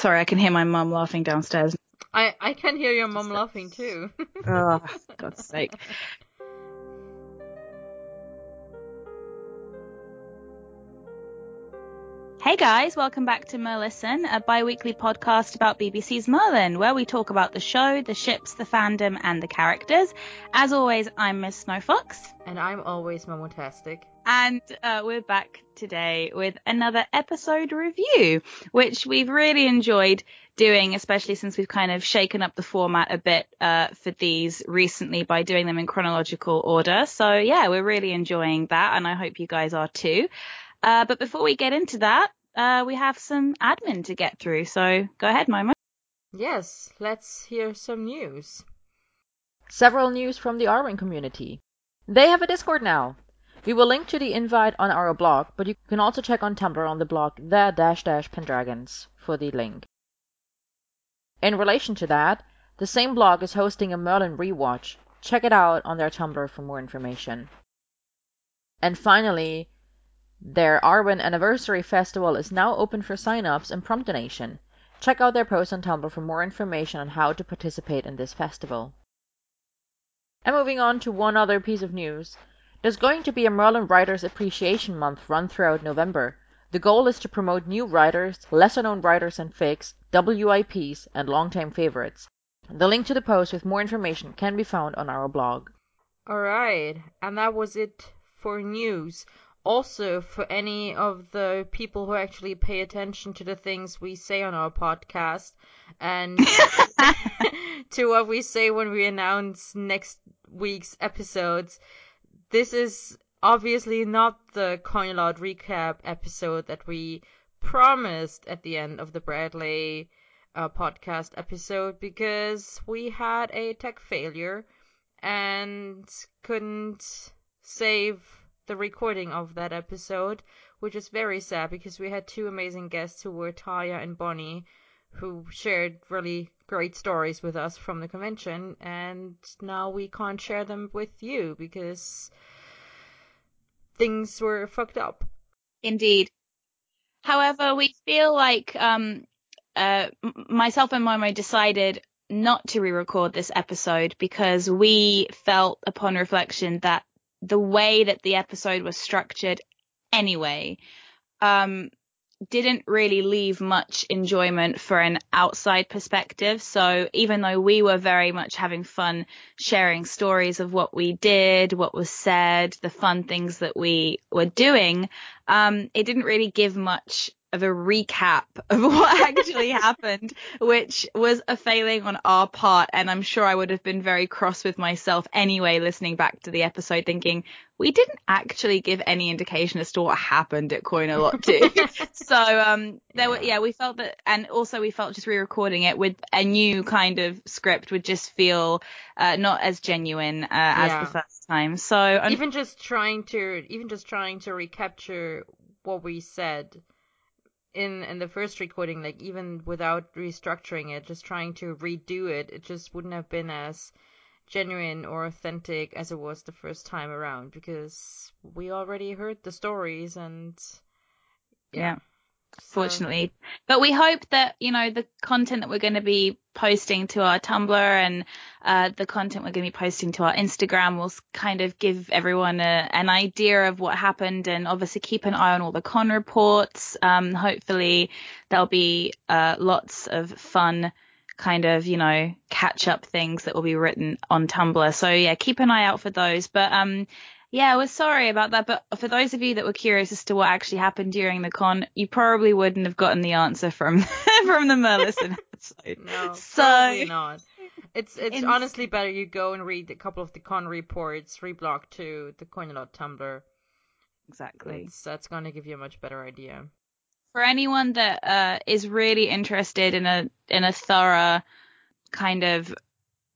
Sorry, I can hear my mum laughing downstairs. I, I can hear your mum laughing too. oh, God's sake. Hey guys, welcome back to Merlisten, a bi-weekly podcast about BBC's Merlin, where we talk about the show, the ships, the fandom, and the characters. As always, I'm Miss Snowfox. And I'm always Momotastic. And uh, we're back today with another episode review, which we've really enjoyed doing, especially since we've kind of shaken up the format a bit uh, for these recently by doing them in chronological order. So yeah, we're really enjoying that, and I hope you guys are too. Uh, but before we get into that, uh, we have some admin to get through. So go ahead, Momo. Yes, let's hear some news. Several news from the Arwen community. They have a Discord now. We will link to the invite on our blog, but you can also check on Tumblr on the blog the dash dash pendragons for the link. In relation to that, the same blog is hosting a Merlin rewatch. Check it out on their Tumblr for more information. And finally, their Arwen Anniversary Festival is now open for sign-ups and prompt donation. Check out their post on Tumblr for more information on how to participate in this festival. And moving on to one other piece of news. There's going to be a Merlin Writers Appreciation Month run throughout November. The goal is to promote new writers, lesser known writers and fics, WIPs, and longtime favorites. The link to the post with more information can be found on our blog. Alright, and that was it for news. Also, for any of the people who actually pay attention to the things we say on our podcast and to what we say when we announce next week's episodes, this is obviously not the Coinlord recap episode that we promised at the end of the Bradley uh, podcast episode because we had a tech failure and couldn't save the recording of that episode, which is very sad because we had two amazing guests who were Taya and Bonnie, who shared really great stories with us from the convention, and now we can't share them with you because things were fucked up. Indeed. However, we feel like um, uh, myself and Momo decided not to re-record this episode because we felt upon reflection that the way that the episode was structured anyway um, didn't really leave much enjoyment for an outside perspective. So even though we were very much having fun sharing stories of what we did, what was said, the fun things that we were doing, um, it didn't really give much of a recap of what actually happened, which was a failing on our part. And I'm sure I would have been very cross with myself anyway, listening back to the episode, thinking we didn't actually give any indication as to what happened at Coin a Lot too. so, um, there were, yeah, we felt that, and also we felt just re-recording it with a new kind of script would just feel, uh, not as genuine, uh, as Yeah. the first time. So, un- even just trying to even just trying to recapture what we said in in the first recording like even without restructuring it just trying to redo it it just wouldn't have been as genuine or authentic as it was the first time around because we already heard the stories and yeah. Fortunately. But we hope that, you know, the content that we're going to be posting to our Tumblr and uh, the content we're going to be posting to our Instagram will kind of give everyone a, an idea of what happened and obviously keep an eye on all the con reports. Um, hopefully there'll be uh, lots of fun kind of, you know, catch up things that will be written on Tumblr. So yeah, keep an eye out for those. But um yeah, we're sorry about that, but for those of you that were curious as to what actually happened during the con, you probably wouldn't have gotten the answer from from the Merlison episode. no So- probably not it's it's In- honestly better you go and read a couple of the con reports reblog to the coinalot tumblr Exactly. That's, that's going to give you a much better idea. For anyone that uh, is really interested in a in a thorough kind of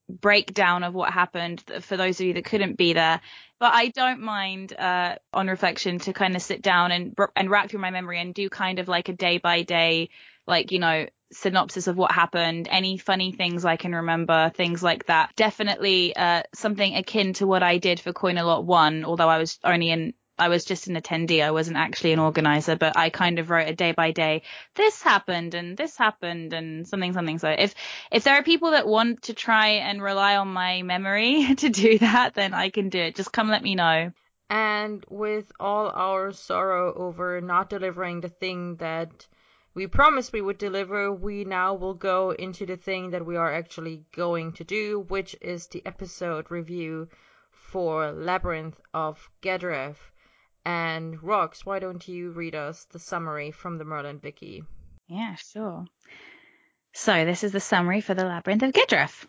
breakdown of what happened for those of you that couldn't be there. But I don't mind, uh, on reflection to kind of sit down and, and rack through my memory and do kind of like a day by day, like, you know, synopsis of what happened, any funny things I can remember, things like that. Definitely, uh, something akin to what I did for Coin a Lot 1, although I was only in I was just an attendee. I wasn't actually an organizer, but I kind of wrote a day by day. This happened and this happened and something something. So if if there are people that want to try and rely on my memory to do that, then I can do it. Just come let me know. And with all our sorrow over not delivering the thing that we promised we would deliver, we now will go into the thing that we are actually going to do, which is the episode review for Labyrinth of Gedref. And Rox, why don't you read us the summary from the Merlin Wiki? Yeah, sure. So this is the summary for the Labyrinth of Gedref.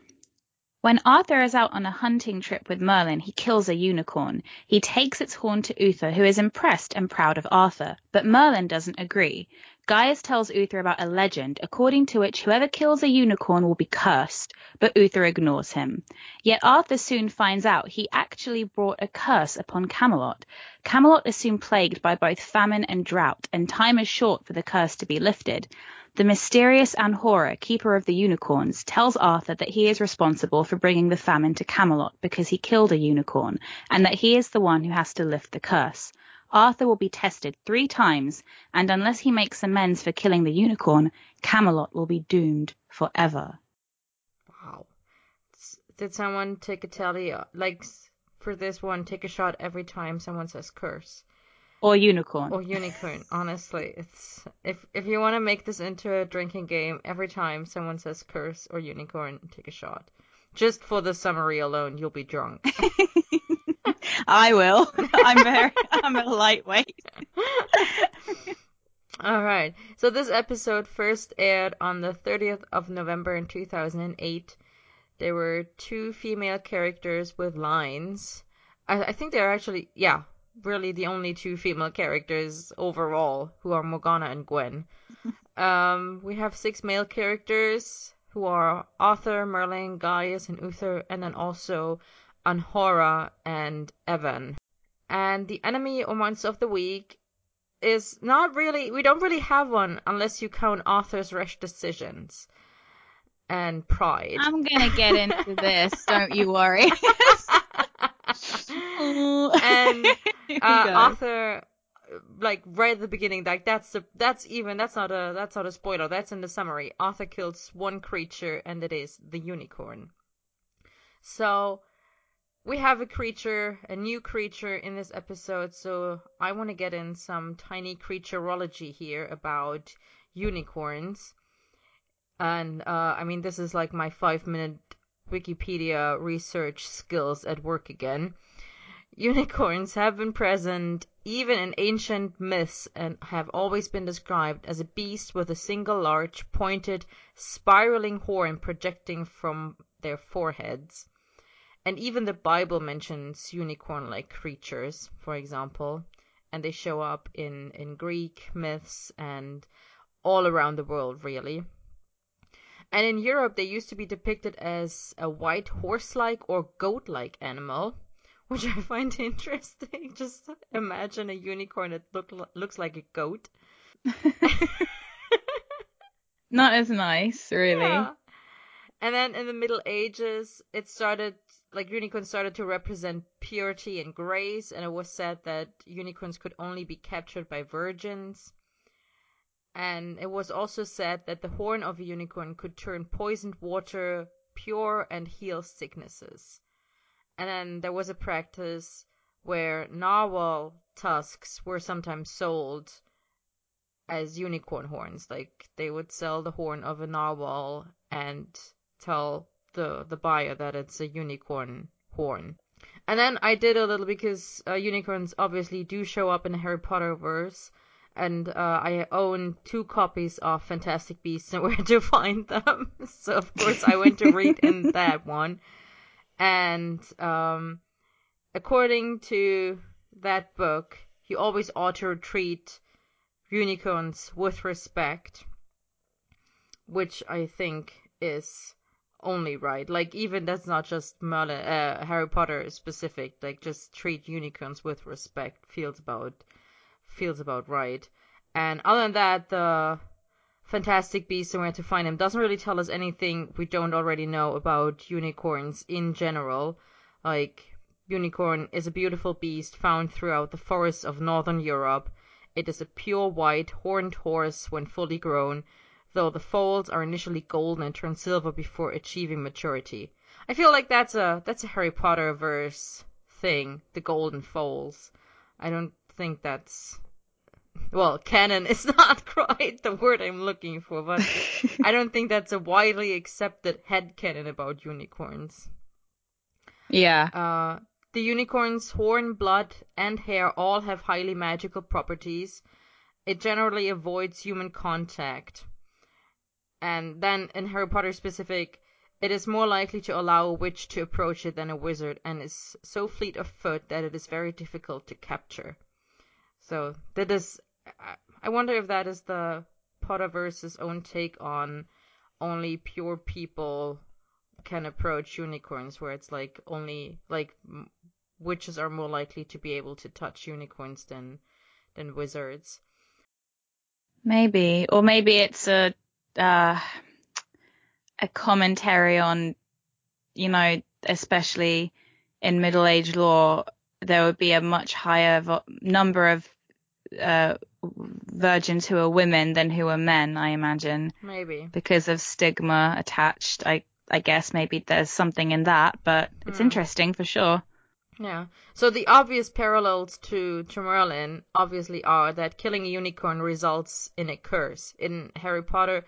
When Arthur is out on a hunting trip with Merlin, he kills a unicorn. He takes its horn to Uther, who is impressed and proud of Arthur, but Merlin doesn't agree. Gaius tells Uther about a legend according to which whoever kills a unicorn will be cursed, but Uther ignores him. Yet Arthur soon finds out he actually brought a curse upon Camelot. Camelot is soon plagued by both famine and drought, and time is short for the curse to be lifted. The mysterious Anhora, keeper of the unicorns, tells Arthur that he is responsible for bringing the famine to Camelot because he killed a unicorn, and that he is the one who has to lift the curse. Arthur will be tested three times, and unless he makes amends for killing the unicorn, Camelot will be doomed forever. Wow. Did someone take a tally, uh, like for this one, take a shot every time someone says curse? Or unicorn. Or unicorn. Honestly, it's if if you want to make this into a drinking game, every time someone says curse or unicorn, take a shot. Just for the summary alone, you'll be drunk. I will. I'm very. I'm a lightweight. All right. So this episode first aired on the 30th of November in 2008. There were two female characters with lines. I, I think they're actually yeah really the only two female characters overall who are Morgana and Gwen. um, we have six male characters who are Arthur, Merlin, Gaius, and Uther, and then also Anhora and Evan. And the enemy or monster of the week is not really, we don't really have one unless you count Arthur's rash decisions and pride. I'm gonna get into this, don't you worry. and uh, Arthur, like right at the beginning, like that's the that's even that's not a that's not a spoiler. That's in the summary. Arthur kills one creature, and it is the unicorn. So we have a creature, a new creature in this episode. So I want to get in some tiny creatureology here about unicorns. And uh, I mean, this is like my five minute Wikipedia research skills at work again. Unicorns have been present even in ancient myths and have always been described as a beast with a single large, pointed, spiraling horn projecting from their foreheads. And even the Bible mentions unicorn like creatures, for example, and they show up in, in Greek myths and all around the world, really. And in Europe, they used to be depicted as a white horse like or goat like animal which I find interesting. Just imagine a unicorn that look looks like a goat. Not as nice, really. Yeah. And then in the Middle Ages, it started like unicorns started to represent purity and grace, and it was said that unicorns could only be captured by virgins. And it was also said that the horn of a unicorn could turn poisoned water pure and heal sicknesses. And then there was a practice where narwhal tusks were sometimes sold as unicorn horns. Like they would sell the horn of a narwhal and tell the the buyer that it's a unicorn horn. And then I did a little because uh, unicorns obviously do show up in the Harry Potter verse, and uh, I own two copies of Fantastic Beasts and Where to Find Them. so of course I went to read in that one. And um, according to that book, you always ought to treat unicorns with respect, which I think is only right. Like even that's not just Merlin, uh, Harry Potter specific. Like just treat unicorns with respect feels about feels about right. And other than that, the Fantastic Beasts and Where to Find Them doesn't really tell us anything we don't already know about unicorns in general. Like, unicorn is a beautiful beast found throughout the forests of northern Europe. It is a pure white, horned horse when fully grown, though the foals are initially golden and turn silver before achieving maturity. I feel like that's a that's a Harry Potter verse thing, the golden foals. I don't think that's well, canon is not quite the word I'm looking for, but I don't think that's a widely accepted head canon about unicorns. Yeah. Uh, the unicorn's horn, blood, and hair all have highly magical properties. It generally avoids human contact. And then in Harry Potter specific, it is more likely to allow a witch to approach it than a wizard, and is so fleet of foot that it is very difficult to capture. So that is, I wonder if that is the Potterverse's own take on only pure people can approach unicorns, where it's like only like witches are more likely to be able to touch unicorns than than wizards. Maybe, or maybe it's a uh, a commentary on, you know, especially in Middle Age law, there would be a much higher vo- number of uh, virgins who are women than who are men. I imagine Maybe because of stigma attached. I I guess maybe there's something in that, but it's Hmm. interesting for sure. Yeah. So the obvious parallels to, to Merlin obviously are that killing a unicorn results in a curse. In Harry Potter,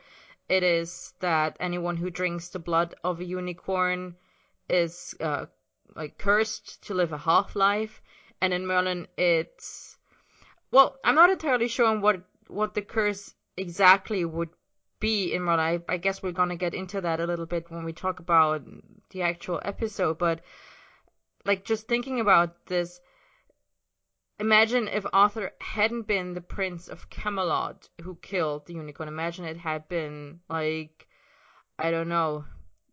it is that anyone who drinks the blood of a unicorn is uh, like cursed to live a half life. And in Merlin, it's well, I'm not entirely sure on what what the curse exactly would be in Merlin. I, I guess we're gonna get into that a little bit when we talk about the actual episode, but like just thinking about this imagine if arthur hadn't been the prince of camelot who killed the unicorn. Imagine it had been like i don't know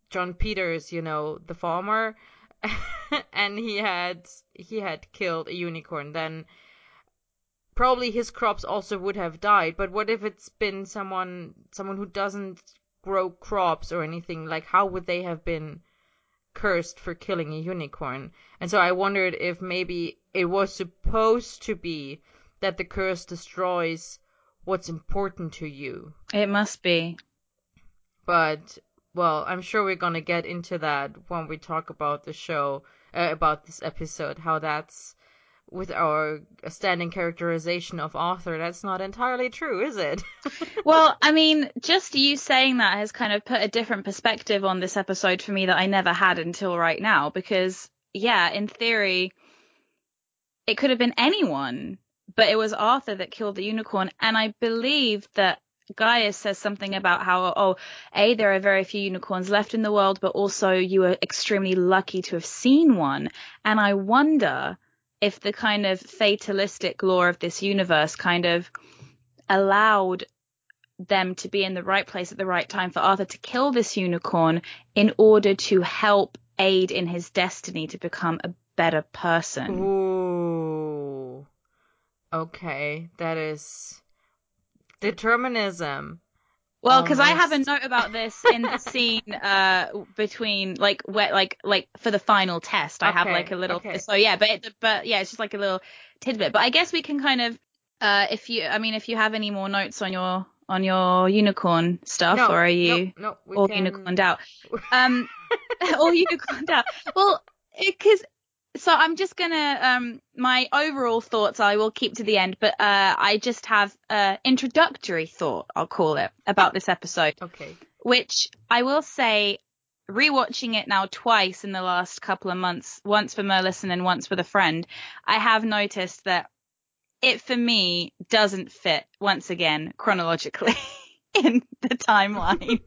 john peters you know the farmer and he had he had killed a unicorn. Then probably his crops also would have died. But what if it's been someone someone who doesn't grow crops or anything? Like how would they have been cursed for killing a unicorn. And so I wondered if maybe it was supposed to be that the curse destroys what's important to you. It must be. But, well, I'm sure we're going to get into that when we talk about the show, uh, about this episode, how that's with our standing characterization of Arthur, that's not entirely true, is it? Well, I mean, just you saying that has kind of put a different perspective on this episode for me that I never had until right now. Because, yeah, in theory, it could have been anyone, but it was Arthur that killed the unicorn. And I believe that Gaius says something about how, oh, A, there are very few unicorns left in the world, but also you are extremely lucky to have seen one. And I wonder if the kind of fatalistic law of this universe kind of allowed them to be in the right place at the right time for Arthur to kill this unicorn in order to help aid in his destiny to become a better person. Ooh. Okay, that is determinism. Well, because I have a note about this in the scene uh between like where like like for the final test. I have like a little okay. so yeah, but it, but yeah, it's just like a little tidbit. But I guess we can kind of uh if you I mean if you have any more notes on your on your unicorn stuff no, or are you No, no, all can... unicorned out? Um, all unicorned out. Well, because so I'm just gonna um my overall thoughts I will keep to the end, but uh I just have uh introductory thought I'll call it about this episode, Okay. which I will say rewatching it now twice in the last couple of months, once for Merlison and once with a friend, I have noticed that it for me doesn't fit once again chronologically in the timeline.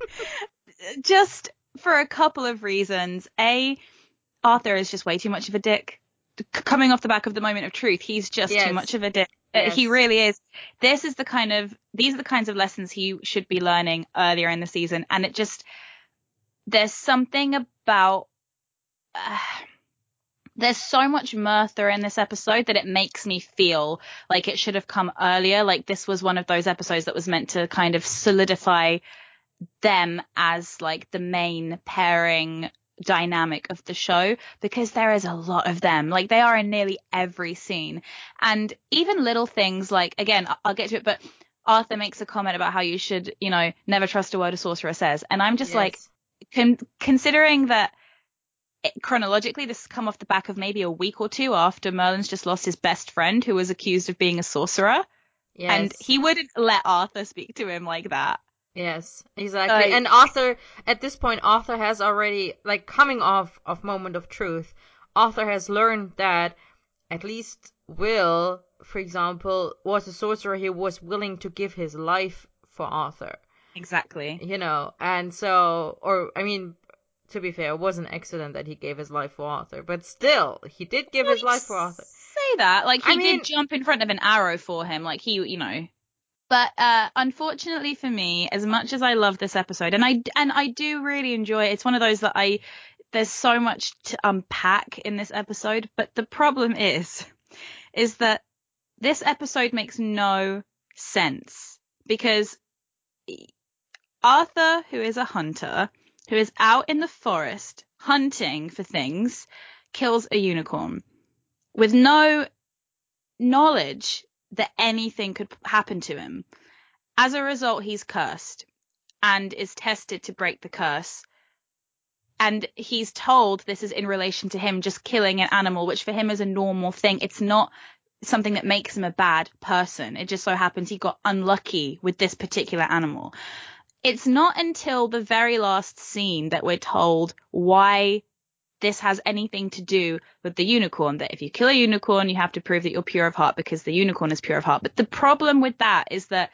just for a couple of reasons. A, Arthur is just way too much of a dick. Coming off the back of the moment of truth, he's just Yes. too much of a dick. Uh, He really is. This is the kind of these are the kinds of lessons he should be learning earlier in the season, and it just there's something about uh, there's so much Merthur in this episode that it makes me feel like it should have come earlier. Like this was one of those episodes that was meant to kind of solidify them as like the main pairing dynamic of the show because there is a lot of them. Like they are in nearly every scene. And even little things like, again, I'll get to it, but Arthur makes a comment about how you should, you know, never trust a word a sorcerer says. And I'm just yes. like, con- considering that it, chronologically, this has come off the back of maybe a week or two after Merlin's just lost his best friend who was accused of being a sorcerer. Yes. And he wouldn't let Arthur speak to him like that. Yes, exactly. and Arthur, at this point, Arthur has already, like, coming off of Moment of Truth, Arthur has learned that at least Will, for example, was a sorcerer. He was willing to give his life for Arthur. Exactly. You know, and so, or, I mean, to be fair, it was an accident that he gave his life for Arthur, but still, he did give his life for Arthur. Say that, like he I mean, did jump in front of an arrow for him, like he, you know. But uh, unfortunately for me, as much as I love this episode, and I and I do really enjoy it, it's one of those that I there's so much to unpack in this episode. But the problem is, is that this episode makes no sense because Arthur, who is a hunter, who is out in the forest hunting for things, kills a unicorn with no knowledge that anything could happen to him. As a result, he's cursed and is tested to break the curse. And he's told this is in relation to him just killing an animal, which for him is a normal thing. It's not something that makes him a bad person. It just so happens he got unlucky with this particular animal it's not until the very last scene that we're told why this has anything to do with the unicorn. That if you kill a unicorn, you have to prove that you're pure of heart because the unicorn is pure of heart. But the problem with that is that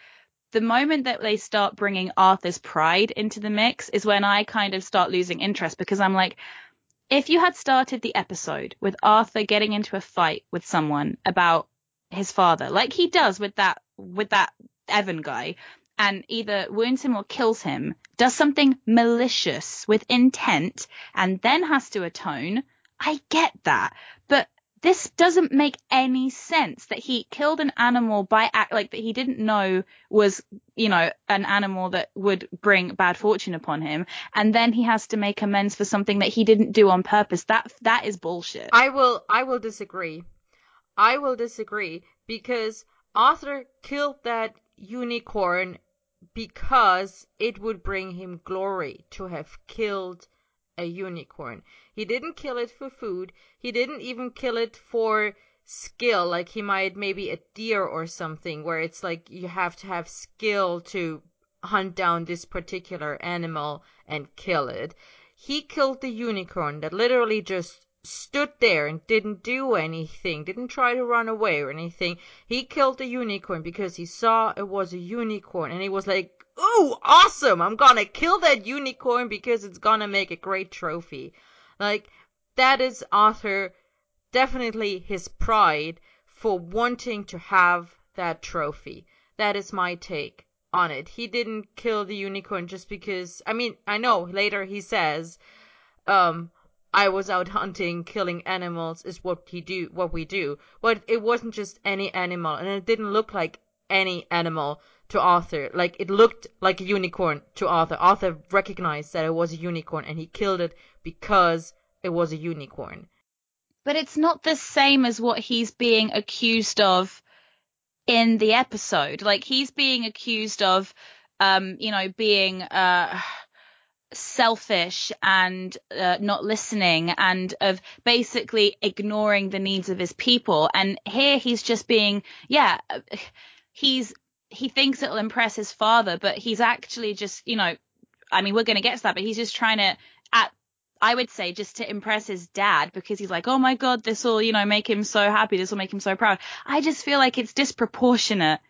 the moment that they start bringing Arthur's pride into the mix is when I kind of start losing interest because I'm like, if you had started the episode with Arthur getting into a fight with someone about his father, like he does with that, with that Evan guy, and either wounds him or kills him, does something malicious with intent, and then has to atone, I get that. But this doesn't make any sense that he killed an animal by act like that he didn't know was you know an animal that would bring bad fortune upon him. And then he has to make amends for something that he didn't do on purpose. That that is bullshit. I will i will disagree. I will disagree because arthur killed that unicorn because it would bring him glory to have killed a unicorn. He didn't kill it for food. He didn't even kill it for skill, like he might maybe a deer or something, where it's like you have to have skill to hunt down this particular animal and kill it. He killed the unicorn that literally just stood there and didn't do anything, didn't try to run away or anything. He killed the unicorn because he saw it was a unicorn and he was like, Ooh, awesome! I'm gonna kill that unicorn because it's gonna make a great trophy. Like, that is Arthur definitely his pride for wanting to have that trophy. That is my take on it. He didn't kill the unicorn just because I mean, I know later he says, um, I was out hunting, killing animals is what he do what we do. But it wasn't just any animal and it didn't look like any animal to Arthur. Like it looked like a unicorn to Arthur. Arthur recognized that it was a unicorn and he killed it because it was a unicorn. But it's not the same as what he's being accused of in the episode. Like he's being accused of um, you know, being uh selfish and uh, not listening and of basically ignoring the needs of his people. And here he's just being, yeah, he's, he thinks it'll impress his father, but he's actually just, you know, I mean, we're going to get to that, but he's just trying to, at, I would say just to impress his dad because he's like, oh my God, this will, you know, make him so happy. This will make him so proud. I just feel like it's disproportionate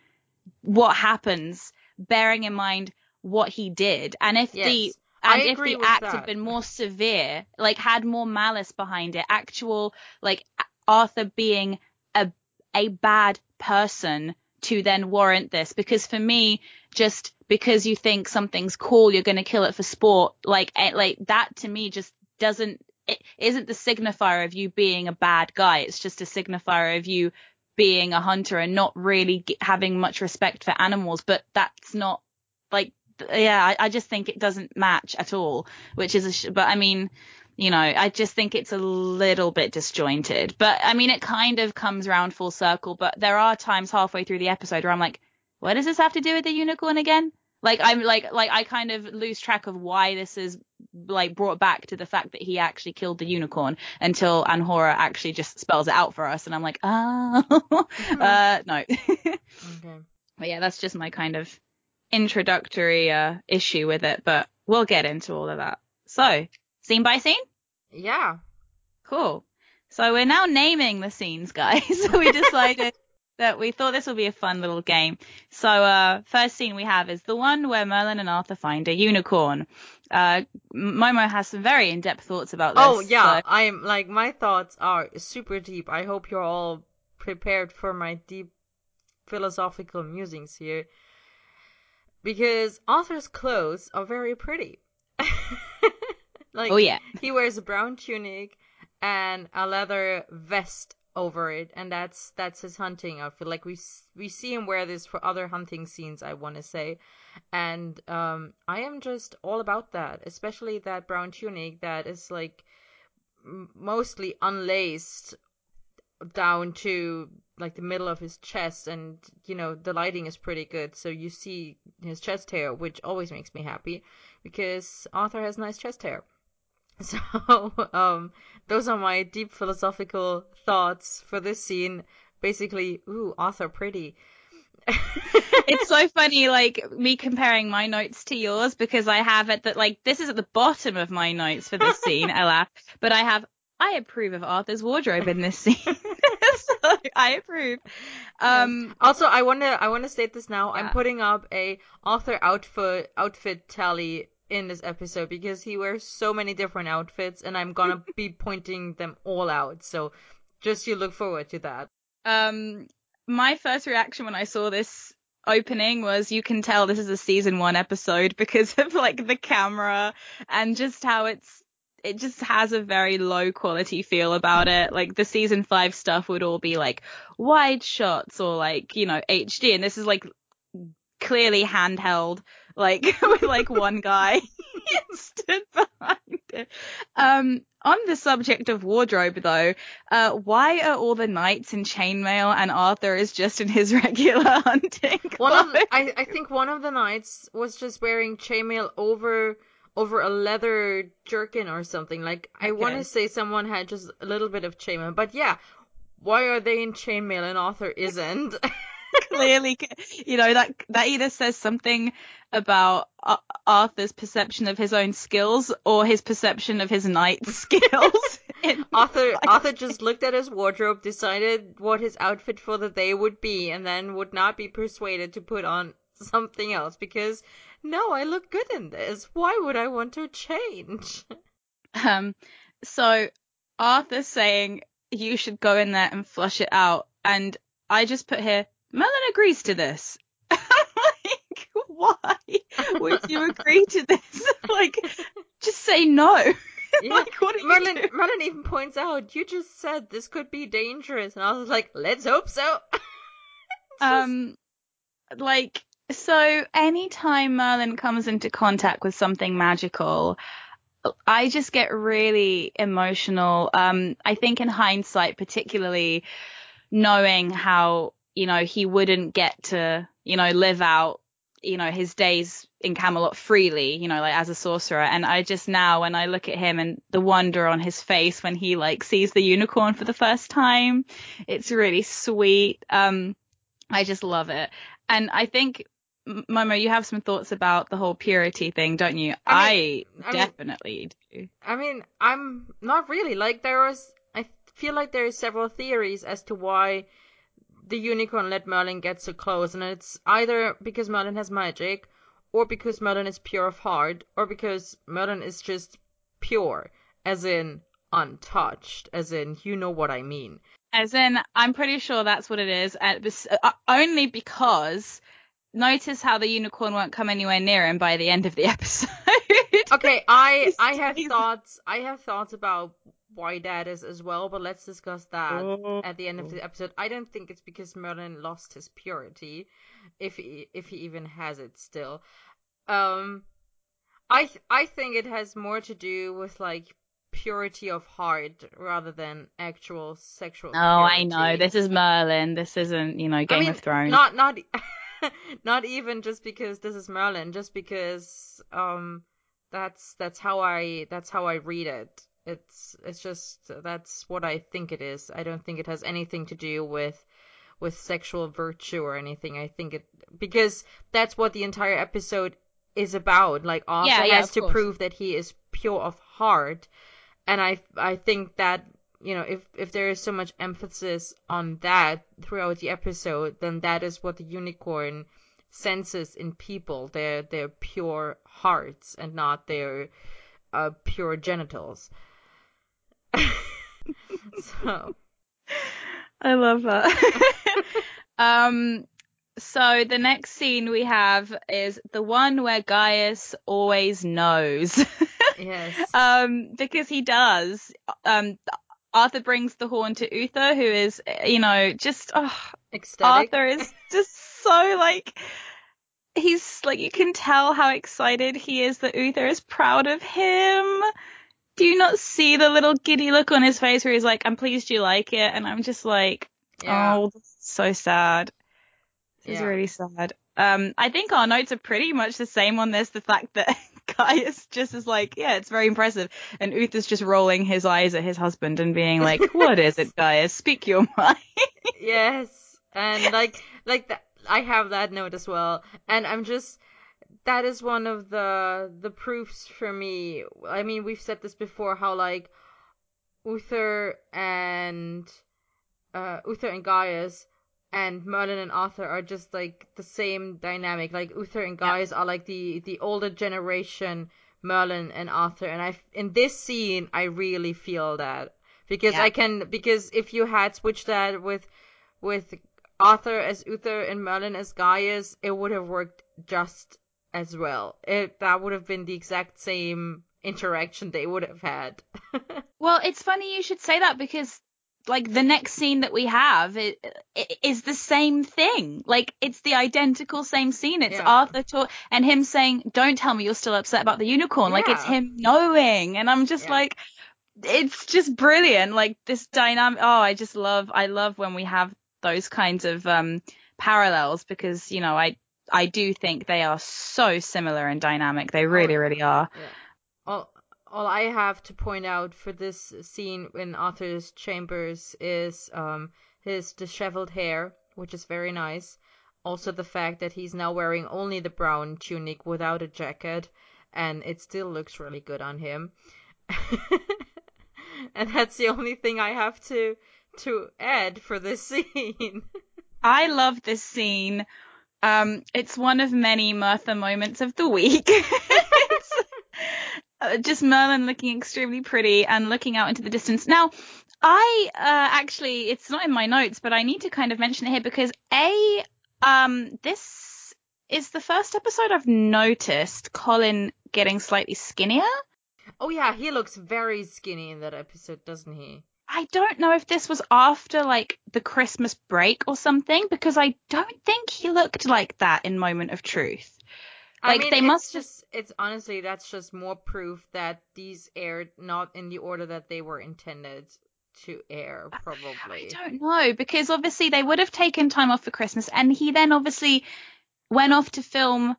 what happens bearing in mind what he did. And if yes. the and if the act that. had been more severe, like had more malice behind it, actual like Arthur being a a bad person to then warrant this. Because for me just because you think something's cool you're going to kill it for sport like eh, like that to me just doesn't it isn't the signifier of you being a bad guy. It's just a signifier of you being a hunter and not really having much respect for animals. But that's not like yeah, I, I, just think it doesn't match at all, which is a sh- but I mean, you know, I just think it's a little bit disjointed. But I mean, it kind of comes around full circle. But there are times halfway through the episode where I'm like, what does this have to do with the unicorn again? Like I'm like like I kind of lose track of why this is like brought back to the fact that he actually killed the unicorn until Anhora actually just spells it out for us, and I'm like, oh, uh, no. Okay. But yeah, that's just my kind of introductory uh, issue with it, but we'll get into all of that. So, scene by scene? Yeah. Cool. So we're now naming the scenes, guys. so we decided that we thought this would be a fun little game. So, uh, first scene we have is the one where Merlin and Arthur find a unicorn. Uh, Momo has some very in-depth thoughts about this. Oh yeah, so- I'm like my thoughts are super deep. I hope you're all prepared for my deep philosophical musings here. Because Arthur's clothes are very pretty. like oh yeah. he wears a brown tunic and a leather vest over it and that's that's his hunting outfit like we we see him wear this for other hunting scenes i want to say and um i am just all about that especially that brown tunic that is like mostly unlaced down to like the middle of his chest and you know the lighting is pretty good so you see his chest hair which always makes me happy because arthur has nice chest hair. So um those are my deep philosophical thoughts for this scene. Basically ooh arthur pretty. It's so funny, like me comparing my notes to yours because I have it that like this is at the bottom of my notes for this scene. I laugh, but I have I approve of Arthur's wardrobe in this scene, so I approve. Um, Also, I wanna I wanna state this now. I'm putting up a author outfit outfit tally in this episode because he wears so many different outfits, and I'm gonna be pointing them all out. So just you look forward to that. um, my first reaction when I saw this opening was you can tell this is a season one episode because of like the camera and just how it's it just has a very low quality feel about it. Like the season five stuff would all be like wide shots or like, you know, HD and this is like clearly handheld, like with like one guy stood behind it. Um, on the subject of wardrobe though, uh, why are all the knights in chainmail and Arthur is just in his regular hunting One of? I I think one of the knights was just wearing chainmail over over a leather jerkin or something. Like I want Okay. to say someone had just a little bit of chainmail, but yeah. Why are they in chainmail and Arthur isn't? clearly, you know, that that either says something about Ar- Arthur's perception of his own skills or his perception of his knight skills. in- Arthur Arthur just looked at his wardrobe, decided what his outfit for the day would be, and then would not be persuaded to put on something else because no, I look good in this. Why would I want to change? Um, so Arthur's saying you should go in there and flush it out, and I just put here Merlin agrees to this. Like, why would you agree to this? like, just say no. Yeah, like, what Merlin? Merlin even points out, you just said this could be dangerous, and I was like, let's hope so. Um, like, so anytime Merlin comes into contact with something magical, I just get really emotional. Um, I think in hindsight, particularly knowing how, you know, he wouldn't get to, you know, live out, you know, his days in Camelot freely, you know, like as a sorcerer. And I just now, when I look at him and the wonder on his face when he like sees the unicorn for the first time, it's really sweet. Um, I just love it. And I think, Momo, you have some thoughts about the whole purity thing, don't you? I I, mean- I mean- definitely do. I mean, I'm not really like there was. I feel like there are several theories as to why the unicorn let Merlin get so close, and it's either because Merlin has magic, or because Merlin is pure of heart, or because Merlin is just pure, as in untouched, as in you know what I mean. As in, I'm pretty sure that's what it is. And uh, only because notice how the unicorn won't come anywhere near him by the end of the episode. Okay, I I have thoughts. I have thoughts about why that is as well, but let's discuss that Oh. at the end of the episode. I don't think it's because Merlin lost his purity, if he if he even has it still. Um, I th- I think it has more to do with like purity of heart rather than actual sexual. Oh, I know. This is Merlin. This isn't, you know, Game I mean, of Thrones. Not not not even just because this is Merlin, just because um that's that's how I that's how I read it. It's it's just that's what I think it is. I don't think it has anything to do with with sexual virtue or anything. I think it because that's what the entire episode is about. Like Arthur Yeah, yeah, has to course. prove that he is pure of heart, and I I think that you know if if there is so much emphasis on that throughout the episode, then that is what the unicorn senses in people their their pure hearts and not their uh, pure genitals. so I love that. um, so the next scene we have is the one where Gaius always knows. yes, um, because he does. Um, Arthur brings the horn to Uther, who is, you know, just oh, ecstatic. Arthur is just so like he's like you can tell how excited he is that Uther is proud of him. Do you not see the little giddy look on his face where he's like, "I'm pleased you like it," and I'm just like, Yeah. "Oh, so sad. This is Yeah. really sad." Um, I think our notes are pretty much the same on this. The fact that Gaius just is like, "Yeah, it's very impressive," and Uther's just rolling his eyes at his husband and being like, "What is it, Gaius? Speak your mind." yes and like like that i have that note as well and i'm just that is one of the the proofs for me i mean we've said this before how like uther and uh uther and gaius and merlin and arthur are just like the same dynamic like uther and Yeah. are like the the older generation merlin and arthur and i in this scene i really feel that because Yeah. i can because if you had switched that with with Arthur as Uther and Merlin as Gaius, it would have worked just as well. It that would have been the exact same interaction they would have had. Well, it's funny you should say that because like the next scene that we have is the same thing. Like it's the identical same scene. It's Yeah. Arthur talk and him saying, "Don't tell me you're still upset about the unicorn." Like it's him knowing, and I'm just Yeah. like, it's just brilliant. Like this dynamic. Oh, I just love. I love when we have those kinds of um parallels because you know I I do think they are so similar and dynamic. They really, yeah. really are. yeah. All I have to point out for this scene in Arthur's chambers is um his disheveled hair, which is very nice. Also the fact that he's now wearing only the brown tunic without a jacket and it still looks really good on him. and that's the only thing I have to to add for this scene. I love this scene. Um, it's one of many Merthur moments of the week. Uh, just Merlin looking extremely pretty and looking out into the distance. Now, I uh, actually, it's not in my notes, but I need to kind of mention it here because a, um, this is the first episode I've noticed Colin getting slightly skinnier. oh yeah, he looks very skinny in that episode, doesn't he? I don't know if this was after like the Christmas break or something because I don't think he looked like that in Moment of Truth. Like, I mean, they must just it's honestly that's just more proof that these aired not in the order that they were intended to air, probably. I don't know because obviously they would have taken time off for Christmas and he then obviously went off to film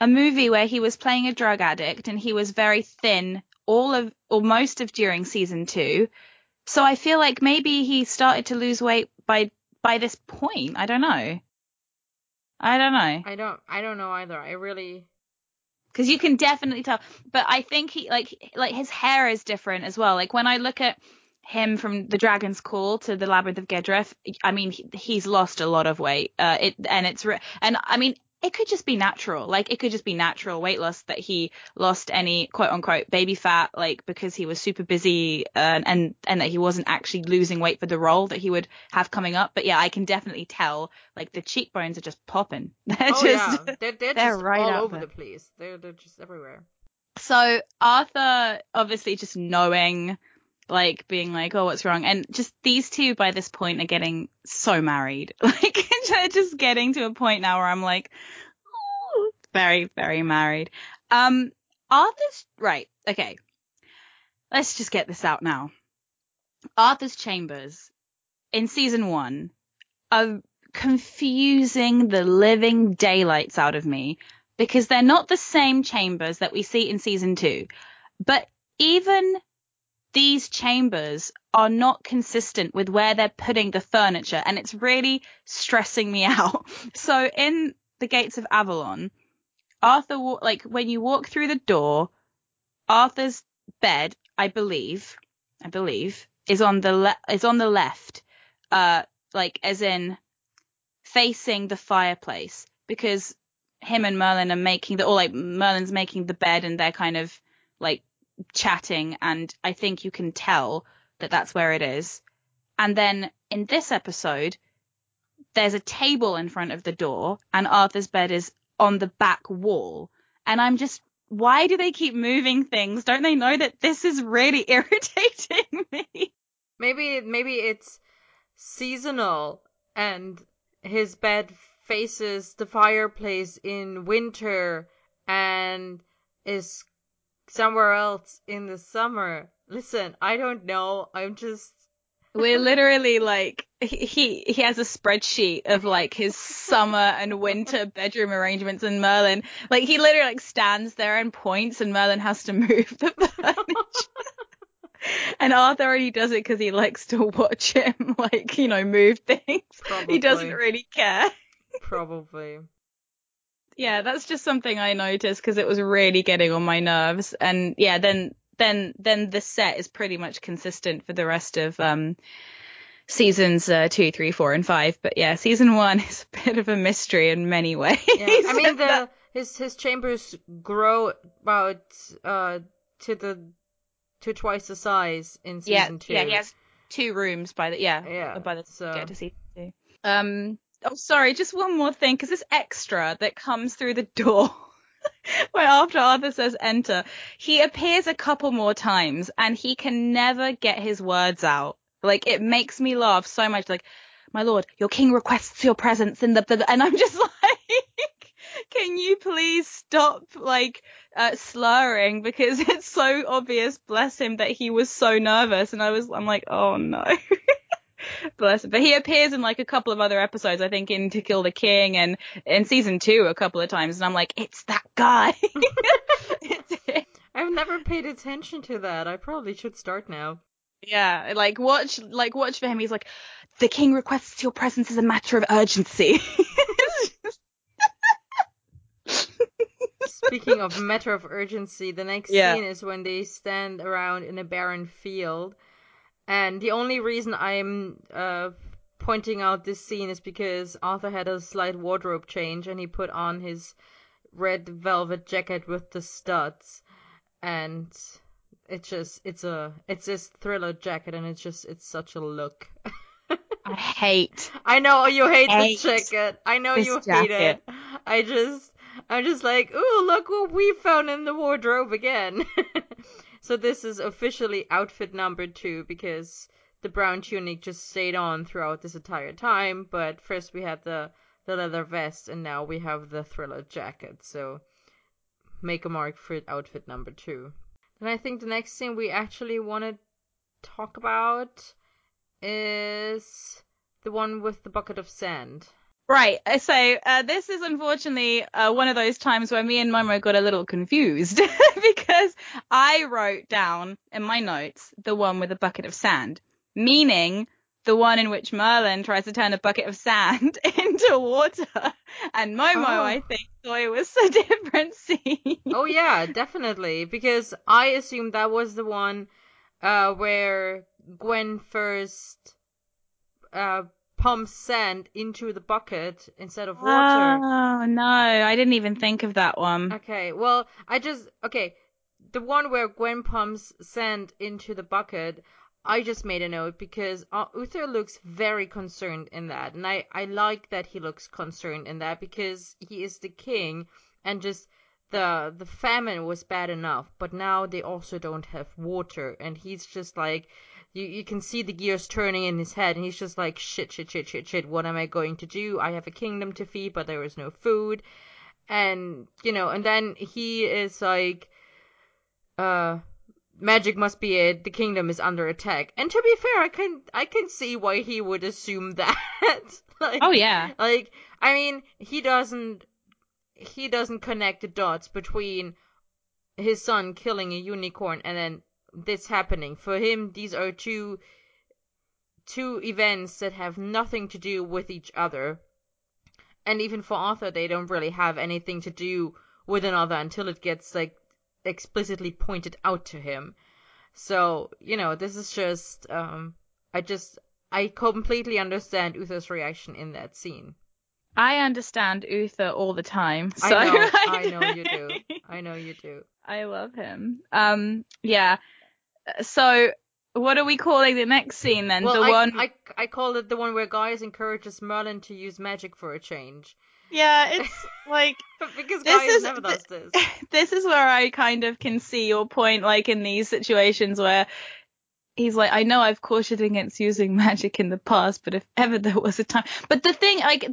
a movie where he was playing a drug addict and he was very thin all of or most of during season 2. So I feel like maybe he started to lose weight by by this point. I don't know. I don't know. I don't I don't know either. I really because you can definitely tell. But I think he like like his hair is different as well. Like when I look at him from the Dragon's Call to the Labyrinth of Gedref, I mean he, he's lost a lot of weight. Uh, it and it's re- and I mean it could just be natural. Like it could just be natural weight loss that he lost any quote unquote baby fat, like because he was super busy uh, and and that he wasn't actually losing weight for the role that he would have coming up. But yeah, I can definitely tell like the cheekbones are just popping. They're Oh just yeah. They're they're, they're just right all over there. the place. They're they're just everywhere. So Arthur obviously just knowing, like being like, oh, what's wrong? And just these two by this point are getting so married. Like they're just getting to a point now where I'm like, oh, very, very married. Um, Arthur's right. Okay. let's just get this out now. Arthur's chambers in season one are confusing the living daylights out of me because they're not the same chambers that we see in season two. But even these chambers are not consistent with where they're putting the furniture and it's really stressing me out. So in the gates of Avalon, Arthur, like when you walk through the door, Arthur's bed, I believe, I believe, is on the le- is on the left, uh, like as in facing the fireplace because him and Merlin are making the, or like Merlin's making the bed and they're kind of like chatting and I think you can tell that that's where it is. And then in this episode, there's a table in front of the door and Arthur's bed is on the back wall. And I'm just, why do they keep moving things? Don't they know that this is really irritating me? Maybe maybe it's seasonal and his bed faces the fireplace in winter and is somewhere else in the summer. Listen, I don't know. I'm just we're literally like he he has a spreadsheet of like his summer and winter bedroom arrangements and Merlin like he literally like stands there and points and Merlin has to move the furniture. and Arthur already does it because he likes to watch him like you know move things. Probably. He doesn't really care. Probably. Yeah, that's just something I noticed because it was really getting on my nerves. And yeah, then then then the set is pretty much consistent for the rest of um, seasons uh, two, three, four, and five. But yeah, season one is a bit of a mystery in many ways. Yeah, I mean the his his chambers grow about uh to the to twice the size in season yeah, two. Yeah, he has two rooms by the yeah, yeah by the so. get to season two. Um. Oh, sorry, just one more thing, because this extra that comes through the door Where after Arthur says enter, he appears a couple more times and he can never get his words out. Like it makes me laugh so much. Like, my lord, your king requests your presence in the, the and I'm just like, can you please stop like uh, slurring because it's so obvious, bless him, that he was so nervous. And I was, I'm like, oh no. Bless him. But he appears in like a couple of other episodes, I think in To Kill the King and in season two a couple of times, and I'm like, it's that guy. it's I've never paid attention to that. I probably should start now. Yeah, like watch, like watch for him. He's like, the king requests your presence as a matter of urgency. Speaking of matter of urgency, the next Yeah. scene is when they stand around in a barren field. And the only reason I'm uh, pointing out this scene is because Arthur had a slight wardrobe change and he put on his red velvet jacket with the studs. And it's just, it's a, it's this thriller jacket and it's just, it's such a look. I hate. I know you hate Hate this jacket. I know you hate it. I just, I'm just like, ooh, look what we found in the wardrobe again. so this is officially outfit number two because the brown tunic just stayed on throughout this entire time. But first we had the the leather vest, and now we have the thriller jacket. So make a mark for outfit number two. And I think the next thing we actually want to talk about is the one with the bucket of sand. Right. uh, So uh, this is unfortunately uh, one of those times where me and Momo got a little confused because I wrote down in my notes the one with a bucket of sand, meaning the one in which Merlin tries to turn a bucket of sand into water, and Momo Oh. I think thought it was a different scene. Oh yeah, definitely. Because I assumed that was the one uh, where Gwen first uh, pumps sand into the bucket instead of water. Oh no, I didn't even think of that one. Okay, well, I just okay, the one where Gwen pumps sand into the bucket. I just made a note because uh, Uther looks very concerned in that, and I I like that he looks concerned in that because he is the king, and just the the famine was bad enough, but now they also don't have water, and he's just like. You, you can see the gears turning in his head, and he's just like, shit, shit, shit, shit, shit. What am I going to do? I have a kingdom to feed, but there is no food and you know and then he is like uh magic must be it. The kingdom is under attack. And to be fair, I can I can see why he would assume that. like, Oh yeah. Like I mean, he doesn't he doesn't connect the dots between his son killing a unicorn and then this happening. For him, these are two two events that have nothing to do with each other. And even for Arthur, they don't really have anything to do with another until it gets like explicitly pointed out to him. So, you know, this is just um I just I completely understand Uther's reaction in that scene. I understand Uther all the time. So I know, I know you do. I know you do. I love him. Um, yeah. So, what are we calling the next scene then? Well, the I, one. I I called it the one where Gaius encourages Merlin to use magic for a change. Yeah, it's like because This Gaius is- never does this. this is where I kind of can see your point, like in these situations where he's like, I know I've cautioned against using magic in the past, but if ever there was a time. But the thing, like,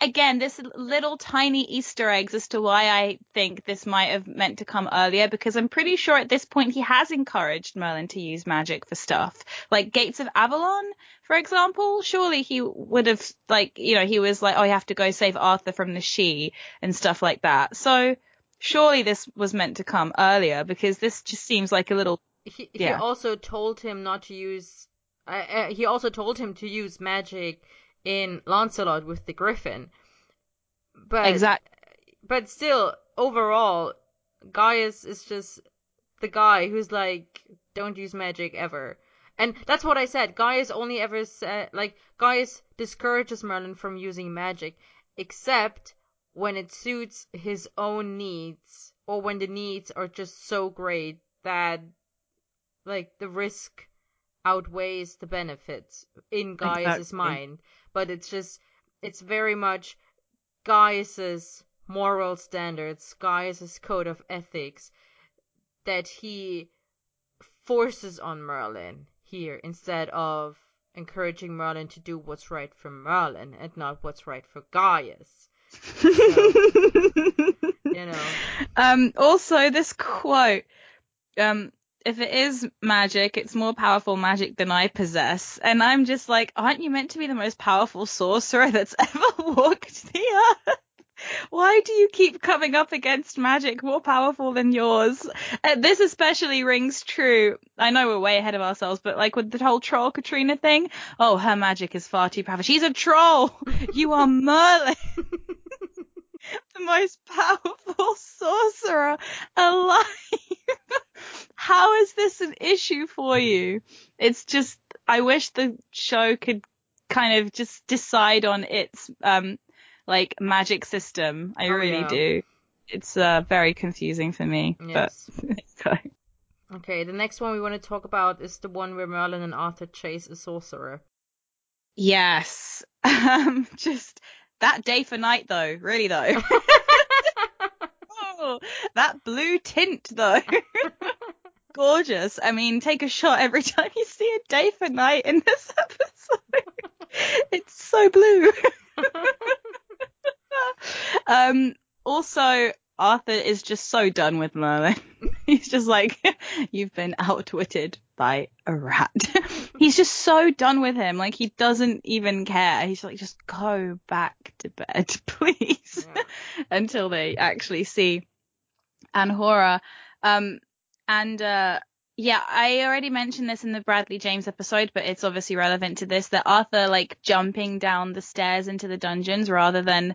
again, this little tiny Easter eggs as to why I think this might have meant to come earlier, because I'm pretty sure at this point he has encouraged Merlin to use magic for stuff. Like Gates of Avalon, for example, surely he would have, like, you know, he was like, oh, you have to go save Arthur from the she and stuff like that. So, surely this was meant to come earlier because this just seems like a little he, he Yeah. also told him not to use. Uh, uh, he also told him to use magic in Lancelot with the Griffin. But exact but still, overall, Gaius is just the guy who's like, don't use magic ever. And that's what I said. Gaius only ever said, like, Gaius discourages Merlin from using magic, except when it suits his own needs, or when the needs are just so great that, like, the risk outweighs the benefits in Gaius's Exactly. mind. But it's just, it's very much Gaius's moral standards, Gaius's code of ethics that he forces on Merlin here instead of encouraging Merlin to do what's right for Merlin and not what's right for Gaius. You know. um also this quote um if it is magic it's more powerful magic than i possess and i'm just like aren't you meant to be the most powerful sorcerer that's ever walked the earth why do you keep coming up against magic more powerful than yours? Uh, this especially rings true. I know we're way ahead of ourselves, but like with the whole troll Katrina thing, oh, her magic is far too powerful. She's a troll. You are Merlin. The most powerful sorcerer alive. How is this an issue for you? It's just, I wish the show could kind of just decide on its, um, like magic system. I Oh, really yeah. do. It's, uh, very confusing for me, Yes. but. Okay, the next one we want to talk about is the one where Merlin and Arthur chase a sorcerer. Yes. Um, just that day for night though, really though. oh, that blue tint though. Gorgeous. I mean, take a shot every time you see a day for night in this episode. it's so blue. um, also, Arthur is just so done with Merlin. He's just like, you've been outwitted by a rat. He's just so done with him. Like, he doesn't even care. He's like, just go back to bed, please. Until they actually see Anhora. Um, and, uh, yeah, I already mentioned this in the Bradley James episode, but it's obviously relevant to this that Arthur like jumping down the stairs into the dungeons rather than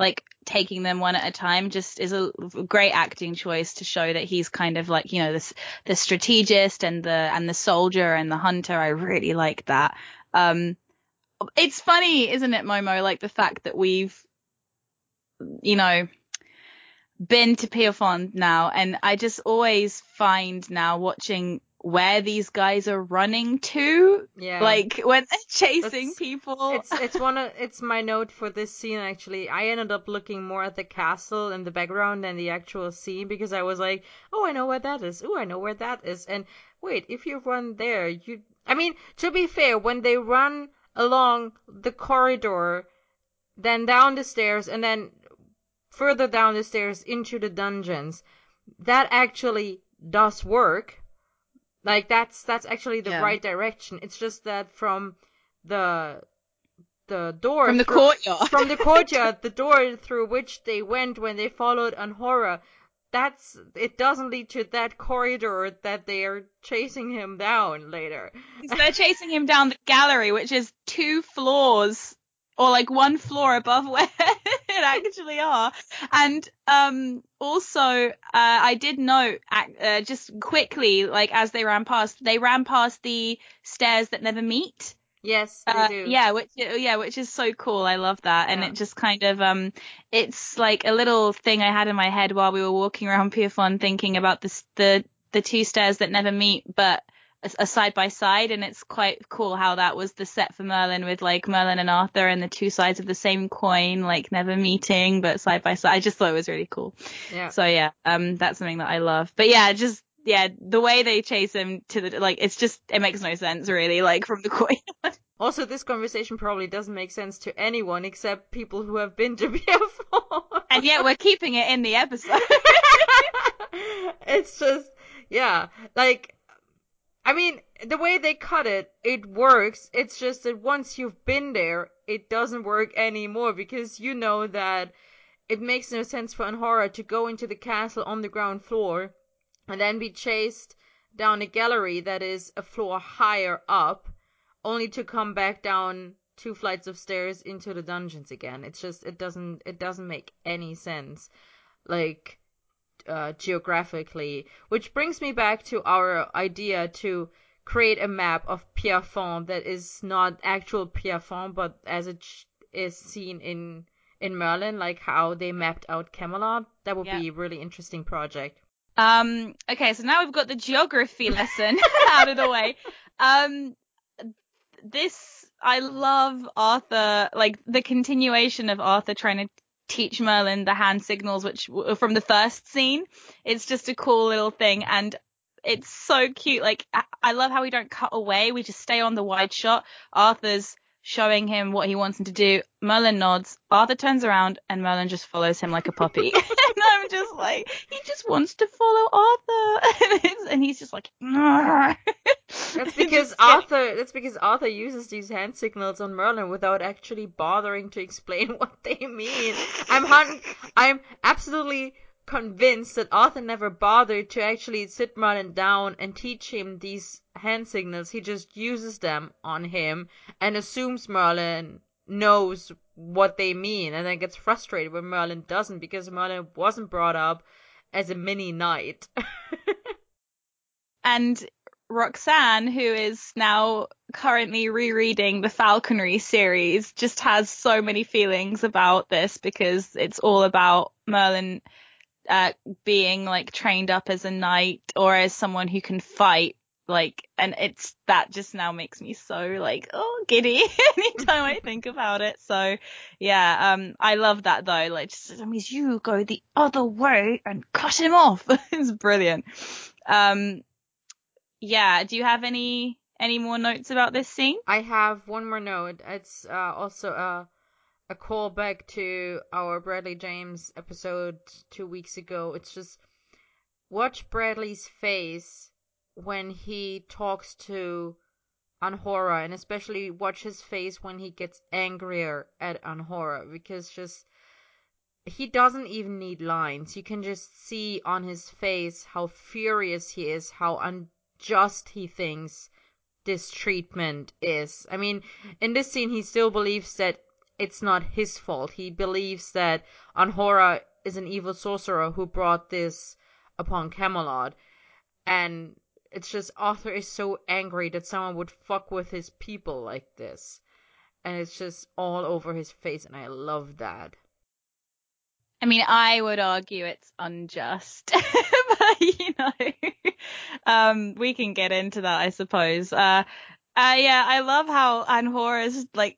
like taking them one at a time just is a great acting choice to show that he's kind of like, you know, this the strategist and the and the soldier and the hunter. I really like that. Um it's funny, isn't it, Momo, like the fact that we've you know been to Pierrefonds now and I just always find now watching where these guys are running to Yeah. like when they're chasing That's- people it's it's one of it's my note for this scene actually. I ended up looking more at the castle in the background than the actual scene because I was like, oh, I know where that is. Oh, I know where that is. And wait, if you run there, you. I mean, to be fair, when they run along the corridor, then down the stairs, and then further down the stairs into the dungeons, that actually does work. Like that's that's actually the Yeah. right direction. It's just that from the the door From the through- courtyard. from the courtyard, the door through which they went when they followed Anhora, that's it doesn't lead to that corridor that they are chasing him down later. So they're chasing him down the gallery, which is two floors or like one floor above where it actually are. And um also uh, I did note uh, just quickly like as they ran past, they ran past the stairs that never meet. Yes, they Uh, do. yeah, which yeah, which is so cool. I love that, and Yeah. it just kind of um, it's like a little thing I had in my head while we were walking around Pierrefonds, thinking about this the the two stairs that never meet, but a, side by side, and it's quite cool how that was the set for Merlin with like Merlin and Arthur and the two sides of the same coin, like never meeting but side by side. I just thought it was really cool. Yeah. So yeah, um, that's something that I love. But yeah, just yeah, the way they chase him to the like, it's just it makes no sense really, like from the coin. Also, this conversation probably doesn't make sense to anyone except people who have been to BF4. and yet we're keeping it in the episode. it's just, yeah, like, I mean, the way they cut it, it works. It's just that once you've been there, it doesn't work anymore because you know that it makes no sense for Anhora to go into the castle on the ground floor and then be chased down a gallery that is a floor higher up, only to come back down two flights of stairs into the dungeons again. It's just it doesn't it doesn't make any sense. Like uh, geographically, which brings me back to our idea to create a map of Pierrefonds that is not actual Pierrefonds, but as it is seen in in Merlin, like how they mapped out Camelot. That would Yeah. be a really interesting project. Um, okay, so now we've got the geography lesson out of the way. Um, this, I love Arthur, like the continuation of Arthur trying to teach Merlin the hand signals, which from the first scene. It's just a cool little thing and it's so cute. Like, I love how we don't cut away. We just stay on the wide shot. Arthur's showing him what he wants him to do. Merlin nods. Arthur turns around and Merlin just follows him like a puppy. and I'm just like, he just wants to follow Arthur. and, and he's just like. That's because Arthur. That's because Arthur uses these hand signals on Merlin without actually bothering to explain what they mean. I'm hun- I'm absolutely convinced that Arthur never bothered to actually sit Merlin down and teach him these hand signals. He just uses them on him and assumes Merlin knows what they mean, and then gets frustrated when Merlin doesn't because Merlin wasn't brought up as a mini knight. and Roxanne, who is now currently rereading the Falconry series, just has so many feelings about this because it's all about Merlin uh, being like trained up as a knight or as someone who can fight. Like, and it's that just now makes me so like, oh, giddy anytime I think about it. So, yeah, um, I love that though. Like, just, that means you go the other way and cut him off. it's brilliant. Um, yeah. Do you have any any more notes about this scene? I have one more note. It's uh, also a a callback to our Bradley James episode two weeks ago. It's just watch Bradley's face when he talks to Anhora, and especially watch his face when he gets angrier at Anhora, because just he doesn't even need lines. You can just see on his face how furious he is, how unjust he thinks this treatment is. I mean, in this scene, he still believes that it's not his fault. He believes that Anhora is an evil sorcerer who brought this upon Camelot. And it's just Arthur is so angry that someone would fuck with his people like this. And it's just all over his face, and I love that. I mean, I would argue it's unjust, but you know, um, we can get into that, I suppose. Uh, uh, yeah, I love how Anhor is like,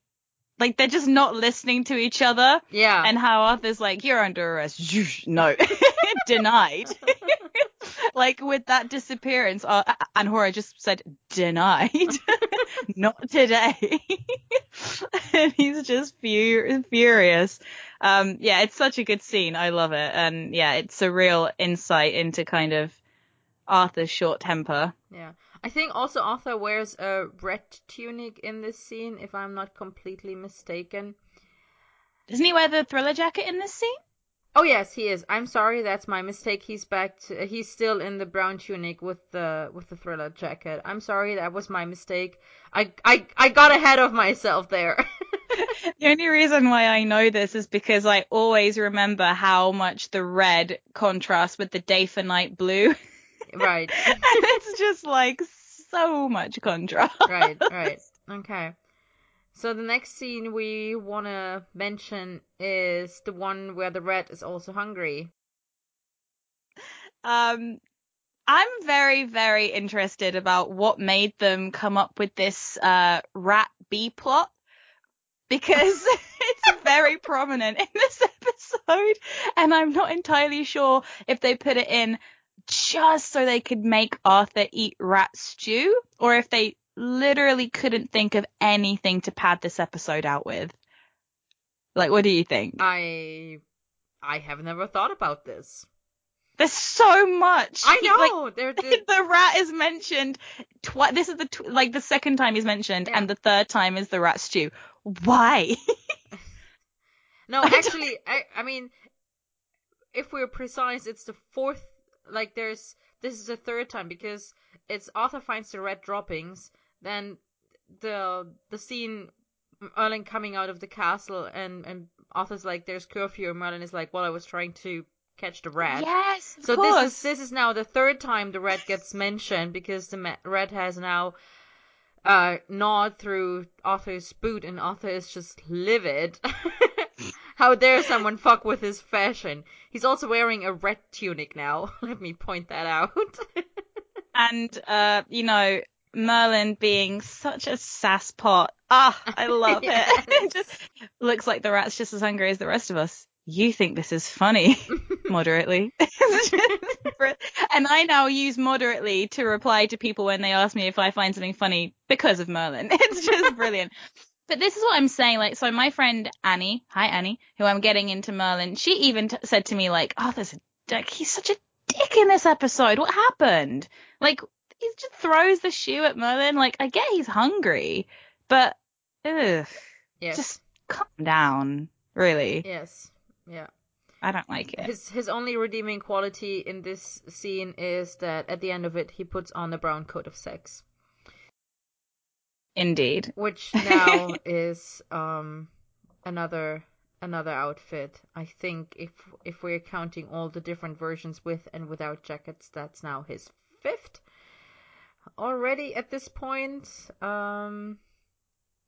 like they're just not listening to each other, Yeah. and how Arthur's like, "You're under arrest." no, denied. like with that disappearance, uh, Anhora just said denied, not today, and he's just fur- furious. Um, yeah, it's such a good scene. I love it, and yeah, it's a real insight into kind of Arthur's short temper. Yeah. I think also Arthur wears a red tunic in this scene, if I'm not completely mistaken. Doesn't he wear the thriller jacket in this scene? Oh yes, he is. I'm sorry, that's my mistake. He's back. To, he's still in the brown tunic with the with the thriller jacket. I'm sorry, that was my mistake. I I I got ahead of myself there. the only reason why I know this is because I always remember how much the red contrasts with the day for night blue. right. and it's just like so much contrast. Right, right. Okay. So the next scene we want to mention is the one where the rat is also hungry. Um, I'm very, very interested about what made them come up with this uh, rat B plot because it's very prominent in this episode, and I'm not entirely sure if they put it in just so they could make Arthur eat rat stew, or if they literally couldn't think of anything to pad this episode out with. Like, what do you think? I I have never thought about this. There's so much. I know. like, there, there, the rat is mentioned twice. This is the tw- like the second time he's mentioned, Yeah. and the third time is the rat stew. Why? no, I actually, I I mean, if we're precise, it's the fourth. Like, there's this is the third time because it's Arthur finds the red droppings, then the the scene Merlin coming out of the castle and and Arthur's like, "There's curfew," and Merlin is like, "Well, I was trying to catch the rat." yes, of So course. this is this is now the third time the red gets mentioned because the ma- red has now uh gnawed through Arthur's boot and Arthur is just livid. How dare someone fuck with his fashion? He's also wearing a red tunic now. Let me point that out. and uh, you know, Merlin being such a sasspot. Ah, I love Yes. it. it just looks like the rat's just as hungry as the rest of us. You think this is funny? moderately. It's just br- and I now use moderately to reply to people when they ask me if I find something funny because of Merlin. It's just brilliant. But this is what I'm saying. Like, so my friend Annie, hi Annie, who I'm getting into Merlin, she even t- said to me like, "Oh, there's a dick. He's such a dick in this episode. What happened? Like, he just throws the shoe at Merlin. Like, I get he's hungry, but ugh, yes. just calm down. Really, Yes. Yeah. I don't like it. His his only redeeming quality in this scene is that at the end of it he puts on the brown coat of sex. Indeed. which now is um another another outfit. I think if if we're counting all the different versions with and without jackets, that's now his fifth already at this point. Um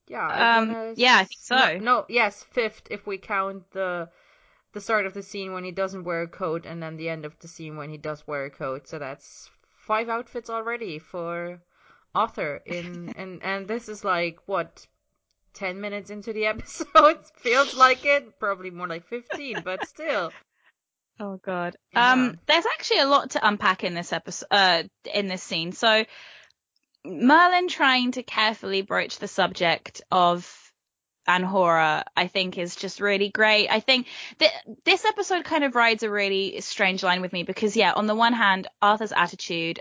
yeah, Um, yeah, I think so. No, no, yes, fifth if we count the the start of the scene when he doesn't wear a coat and then the end of the scene when he does wear a coat. So that's five outfits already for Arthur in and and this is like what 10 minutes into the episode feels like it probably more like 15 but still Oh god. Yeah. Um, there's actually a lot to unpack in this episode, uh, in this scene. So Merlin trying to carefully broach the subject of Anhora, I think is just really great. I think that this episode kind of rides a really strange line with me because yeah, on the one hand, Arthur's attitude,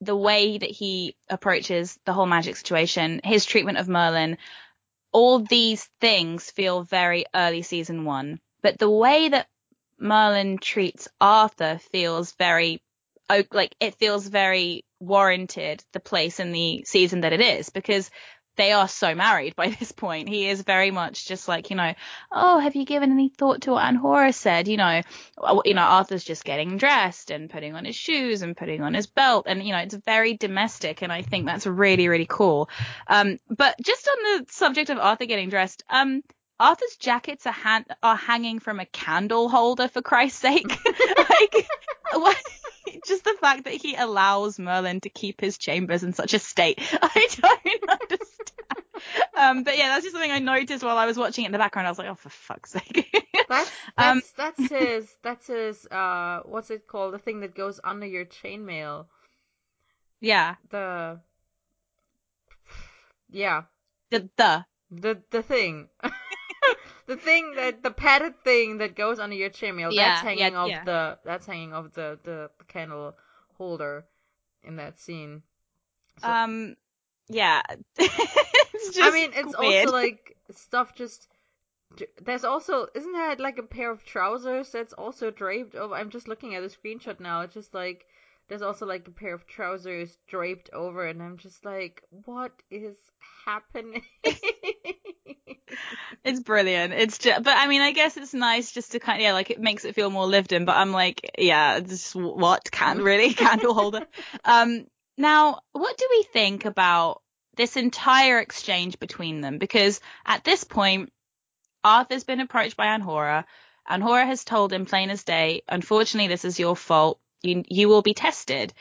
the way that he approaches the whole magic situation, his treatment of Merlin, all these things feel very early season one. But the way that Merlin treats Arthur feels very like it feels very warranted the place in the season that it is because they are so married by this point. He is very much just like, you know, oh, have you given any thought to what Anhora said? You know, oh, you know, Arthur's just getting dressed and putting on his shoes and putting on his belt and, you know, it's very domestic and I think that's really, really cool. Um, but just on the subject of Arthur getting dressed, um, Arthur's jackets are, han- are hanging from a candle holder for Christ's sake. like, what? just the fact that he allows Merlin to keep his chambers in such a state, I don't understand. Um, but yeah, that's just something I noticed while I was watching it in the background. I was like, oh, for fuck's sake. that's Um, that's that's his that's his uh what's it called the thing that goes under your chainmail yeah, the yeah the the the the thing the thing that the padded thing that goes under your chainmail Yeah, that's hanging yeah, off yeah. the that's hanging off the the candle holder in that scene. So- Um, yeah. it's just I mean, it's weird. also like stuff just. There's also isn't that like a pair of trousers that's also draped over? I'm just looking at the screenshot now. It's just like there's also like a pair of trousers draped over, and I'm just like, what is happening? It's brilliant. It's just, but I mean, I guess it's nice just to kind of, yeah, like it makes it feel more lived in. But I'm like, yeah, just what can really candle holder. Um, now, what do we think about this entire exchange between them? Because at this point, Arthur's been approached by Anhora. Anhora has told him plain as day, unfortunately, this is your fault. You you will be tested.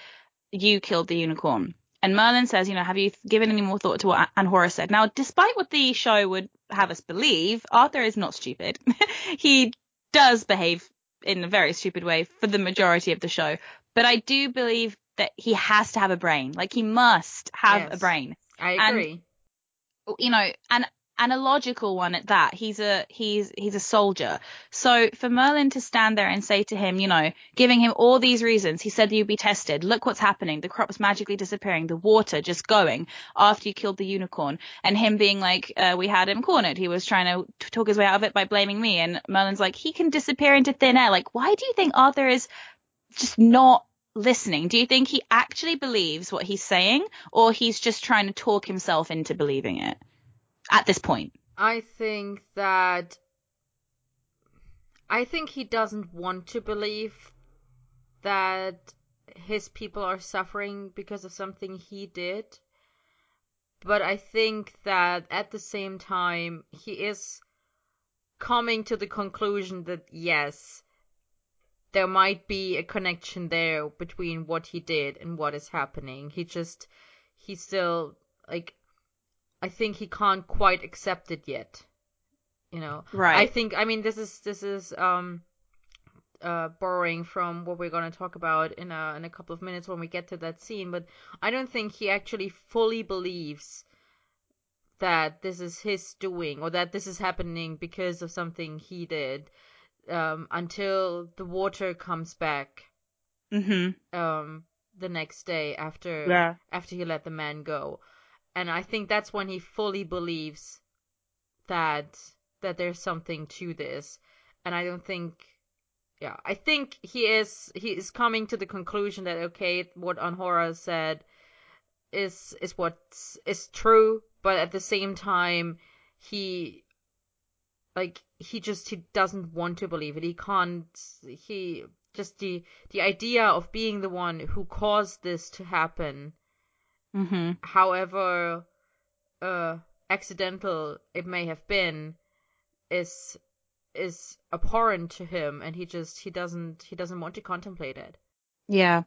You killed the unicorn. And Merlin says, you know, have you given any more thought to what Anhora said? Now, despite what the show would have us believe, Arthur is not stupid. he does behave in a very stupid way for the majority of the show. But I do believe that he has to have a brain. Like he must have a brain. I And- agree. You know, and and a logical one at that. He's a he's he's a soldier. So for Merlin to stand there and say to him, you know, giving him all these reasons, he said you'd be tested. Look what's happening. The crop's magically disappearing. The water just going after you killed the unicorn. And him being like, uh, we had him cornered. He was trying to talk his way out of it by blaming me. And Merlin's like, he can disappear into thin air. Like, why do you think Arthur is just not listening? Do you think he actually believes what he's saying, or he's just trying to talk himself into believing it at this point? I think that I think he doesn't want to believe that his people are suffering because of something he did. But I think that at the same time he is coming to the conclusion that yes, there might be a connection there between what he did and what is happening. He just he still like I think he can't quite accept it yet. You know. right? I think I mean this is this is um uh borrowing from what we're going to talk about in a in a couple of minutes when we get to that scene, but I don't think he actually fully believes that this is his doing or that this is happening because of something he did um until the water comes back Mhm. um the next day after Yeah. after he let the man go. And I think that's when he fully believes that that there's something to this. And I don't think yeah, I think he is he is coming to the conclusion that okay, what Anhora said is is what is true, but at the same time he like he just he doesn't want to believe it. He can't he just the the idea of being the one who caused this to happen Mhm. however uh accidental it may have been is is abhorrent to him and he just he doesn't he doesn't want to contemplate it Yeah.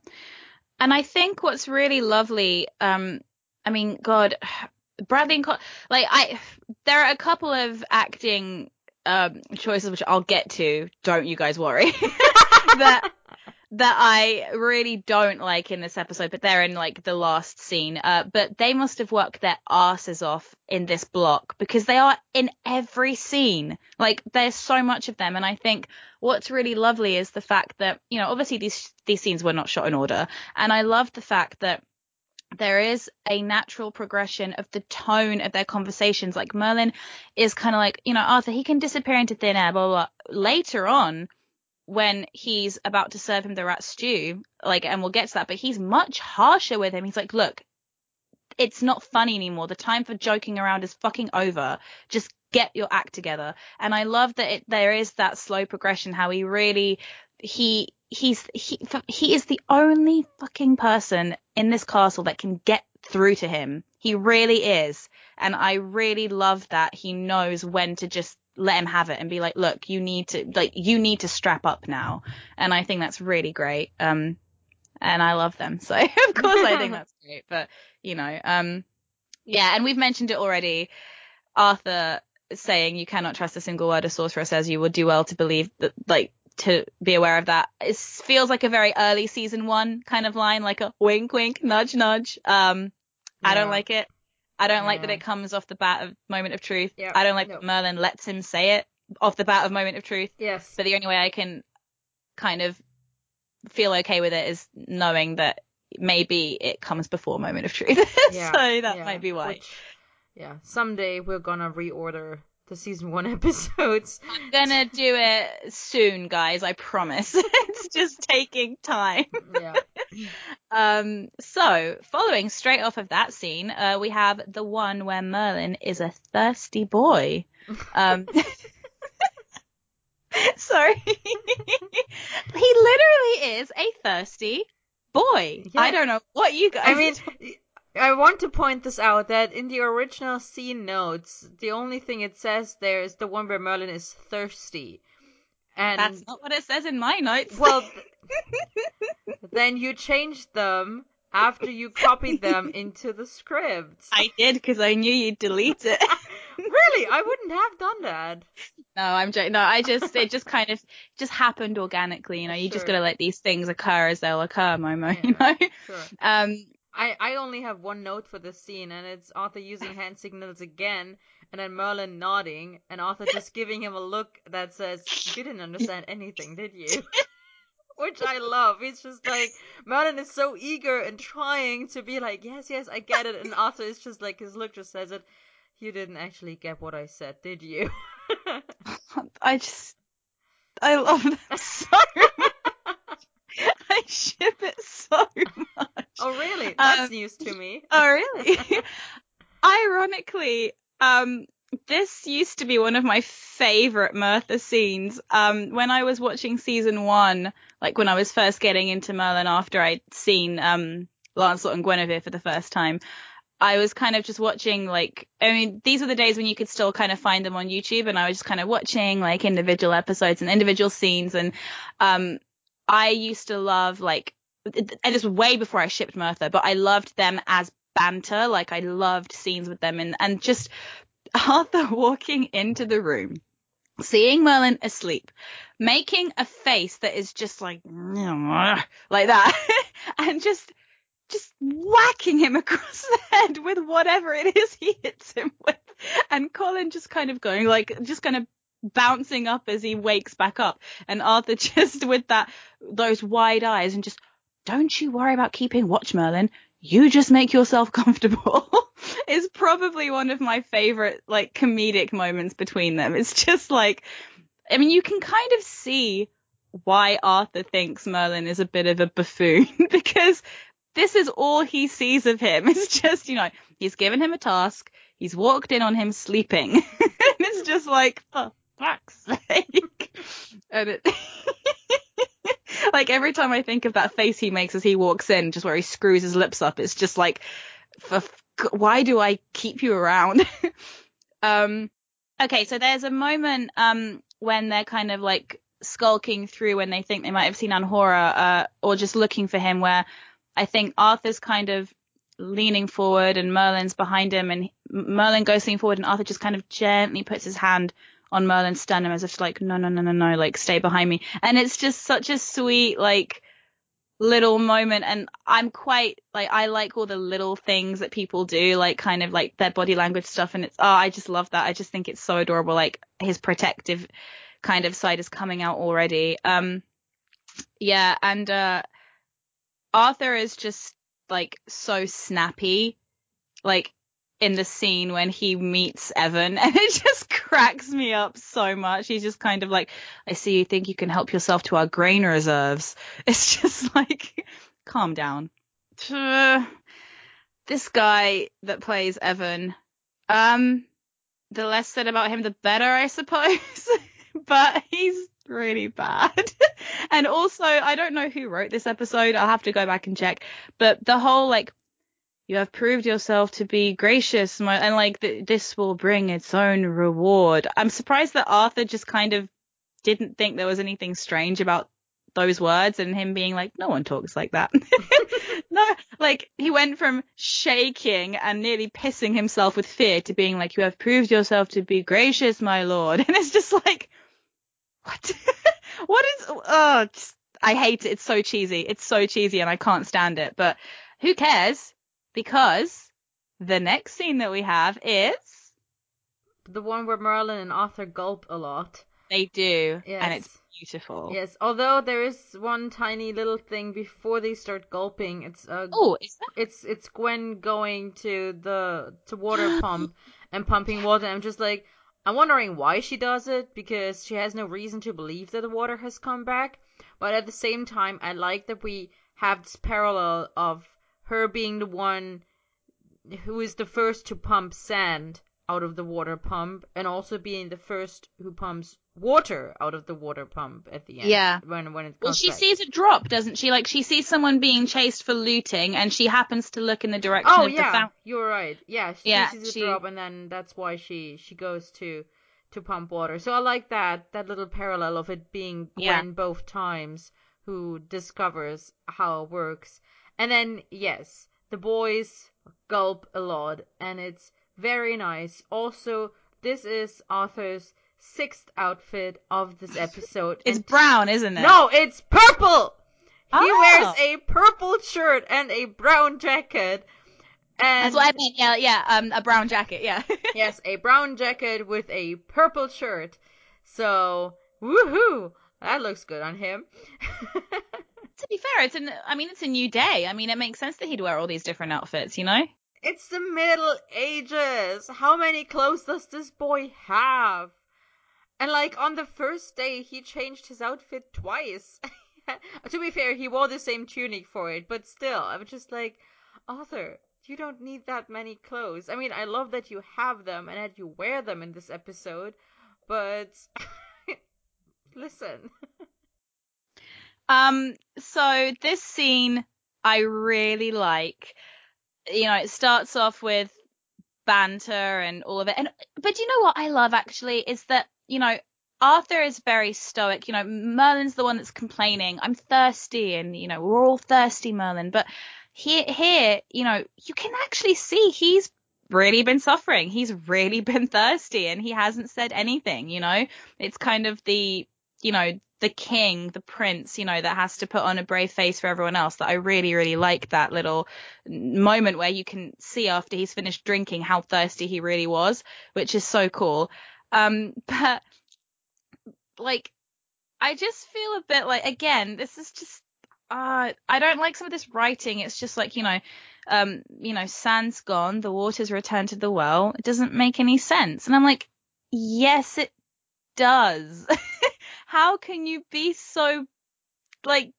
And I think what's really lovely, um, I mean, God, Bradley and Col- like I, there are a couple of acting um choices which I'll get to. Don't you guys worry. that that I really don't like in this episode, but they're in like the last scene. Uh, but they must have worked their asses off in this block because they are in every scene. Like there's so much of them, and I think what's really lovely is the fact that you know obviously these these scenes were not shot in order, and I love the fact that there is a natural progression of the tone of their conversations. Like Merlin is kind of like, you know, Arthur, he can disappear into thin air, blah, blah, blah. Later on, when he's about to serve him the rat stew, like, and we'll get to that, but he's much harsher with him. He's like, look, it's not funny anymore. The time for joking around is fucking over. Just get your act together. And I love that it, there is that slow progression, how he really, he, he's, he, he is the only fucking person in this castle that can get through to him. He really is. And I really love that he knows when to just let him have it and be like, look, you need to, like, you need to strap up now. And I think that's really great. Um, and I love them. So of course I think that's great. But you know, um, yeah, and we've mentioned it already. Arthur saying you cannot trust a single word a sorcerer says. You would do well to believe that, like, to be aware of that. It feels like a very early season one kind of line, like a wink, wink, nudge, nudge. Um, I don't like it. I don't like that it comes off the bat of moment of truth. Yeah, I don't like no. that Merlin lets him say it off the bat of moment of truth. yes But the only way I can kind of feel okay with it is knowing that maybe it comes before moment of truth. Yeah, so that yeah, might be why. which- yeah, someday we're gonna reorder the season one episodes. I'm gonna do it soon, guys. I promise. it's just taking time. yeah. Um, so following straight off of that scene, uh, we have the one where Merlin is a thirsty boy. Um, sorry, he literally is a thirsty boy. Yeah. I don't know what you guys. I mean, I want to point this out that in the original scene notes, the only thing it says there is the one where Merlin is thirsty. And that's not what it says in my notes. well, th- then you changed them after you copied them into the script. I did because I knew you'd delete it. really, I wouldn't have done that. No, I'm joking. No, I just it just kind of just happened organically. You know, you just gotta let these things occur as they'll occur, Momo. You know. Sure. Um. I, I only have one note for this scene, and it's Arthur using hand signals again, and then Merlin nodding, and Arthur just giving him a look that says, You didn't understand anything, did you? Which I love. He's just like, Merlin is so eager and trying to be like, Yes, yes, I get it. And Arthur is just like, his look just says it, You didn't actually get what I said, did you? I just I love that so much. I ship it so much. oh, really? That's Um, news to me. Oh, really? Ironically, um, this used to be one of my favorite Merthur scenes. Um, when I was watching season one, like when I was first getting into Merlin after I'd seen, um, Lancelot and Guinevere for the first time, I was kind of just watching like, I mean, these were the days when you could still kind of find them on YouTube and I was just kind of watching like individual episodes and individual scenes and, um, I used to love like, and this was way before I shipped Merthur, but I loved them as banter. Like I loved scenes with them and, and just Arthur walking into the room, seeing Merlin asleep, making a face that is just like, like that and just, just whacking him across the head with whatever it is he hits him with. And Colin just kind of going like, just kind of bouncing up as he wakes back up. And Arthur just with that, those wide eyes and just, don't you worry about keeping watch, Merlin. You just make yourself comfortable is probably one of my favorite like comedic moments between them. It's just like, I mean, you can kind of see why Arthur thinks Merlin is a bit of a buffoon because this is all he sees of him. It's just, you know, he's given him a task. He's walked in on him sleeping. and it's just like, for fuck's sake. And it, like every time I think of that face he makes as he walks in, just where he screws his lips up, it's just like, for, why do I keep you around? um, okay, so there's a moment, um, when they're kind of like skulking through when they think they might have seen Anhora, uh, or just looking for him where I think Arthur's kind of leaning forward and Merlin's behind him and Merlin goes leaning forward and Arthur just kind of gently puts his hand on Merlin's sternum as if like, no, no, no, no, no, like stay behind me. And it's just such a sweet, like, little moment. And I'm quite, like, I like all the little things that people do, like kind of like their body language stuff. And it's, oh, I just love that. I just think it's so adorable. Like his protective kind of side is coming out already. Um, yeah. And, uh, Arthur is just like so snappy, like in the scene when he meets Evan, and it just cracks me up so much. He's just kind of like, I see you think you can help yourself to our grain reserves. It's just like, calm down. This guy that plays Evan, um, the less said about him, the better, I suppose. but he's really bad. and also, I don't know who wrote this episode. I'll have to go back and check. But the whole like, you have proved yourself to be gracious, my, and like th- this will bring its own reward. I'm surprised that Arthur just kind of didn't think there was anything strange about those words and him being like, no one talks like that. no, like he went from shaking and nearly pissing himself with fear to being like, you have proved yourself to be gracious, my lord. And it's just like, what? what is, oh, just, I hate it. It's so cheesy. It's so cheesy and I can't stand it, but who cares? Because the next scene that we have is The one where Merlin and Arthur gulp a lot. they do, Yes. and it's beautiful. Yes, although there is one tiny little thing before they start gulping. It's uh, Oh, is that? it's it's Gwen going to the to water pump and pumping water. I'm just like, I'm wondering why she does it because she has no reason to believe that the water has come back. But at the same time, I like that we have this parallel of her being the one who is the first to pump sand out of the water pump and also being the first who pumps water out of the water pump at the end. Yeah. When when it Well, she back. sees a drop, doesn't she? Like she sees someone being chased for looting, and she happens to look in the direction Oh of the yeah, fountain. you're right. Yeah, she Yeah, sees a she- drop, and then that's why she she goes to to pump water. So I like that that little parallel of it being Yeah. Gwen both times who discovers how it works. And then yes, the boys gulp a lot, and it's very nice. Also, this is Arthur's sixth outfit of this episode. It's and brown, isn't it? no, it's purple. He Oh. wears a purple shirt and a brown jacket. And That's what I meant. Yeah, yeah. Um, a brown jacket. Yeah. yes, a brown jacket with a purple shirt. So, woohoo! That looks good on him. to be fair, it's an. I mean, it's a new day. I mean, it makes sense that he'd wear all these different outfits. You know. it's the Middle Ages. How many clothes does this boy have? And like on the first day, he changed his outfit twice. to be fair, he wore the same tunic for it, but still, I was just like, Arthur, you don't need that many clothes. I mean, I love that you have them and that you wear them in this episode, but listen. Um. So this scene, I really like. You know, it starts off with banter and all of it, and but you know what I love actually is that you know Arthur is very stoic. You know, Merlin's the one that's complaining. I'm thirsty, and you know we're all thirsty, Merlin. But here, here, you know, you can actually see he's really been suffering. He's really been thirsty, and he hasn't said anything. You know, it's kind of the you know the king, the prince, you know, that has to put on a brave face for everyone else. That I really, really like that little moment where you can see after he's finished drinking how thirsty he really was, which is so cool. Um, but like, I just feel a bit like, again, this is just, uh, I don't like some of this writing. It's just like, you know, um, you know, sand's gone, the water's returned to the well. It doesn't make any sense. And I'm like, yes, it does. How can you be so, like,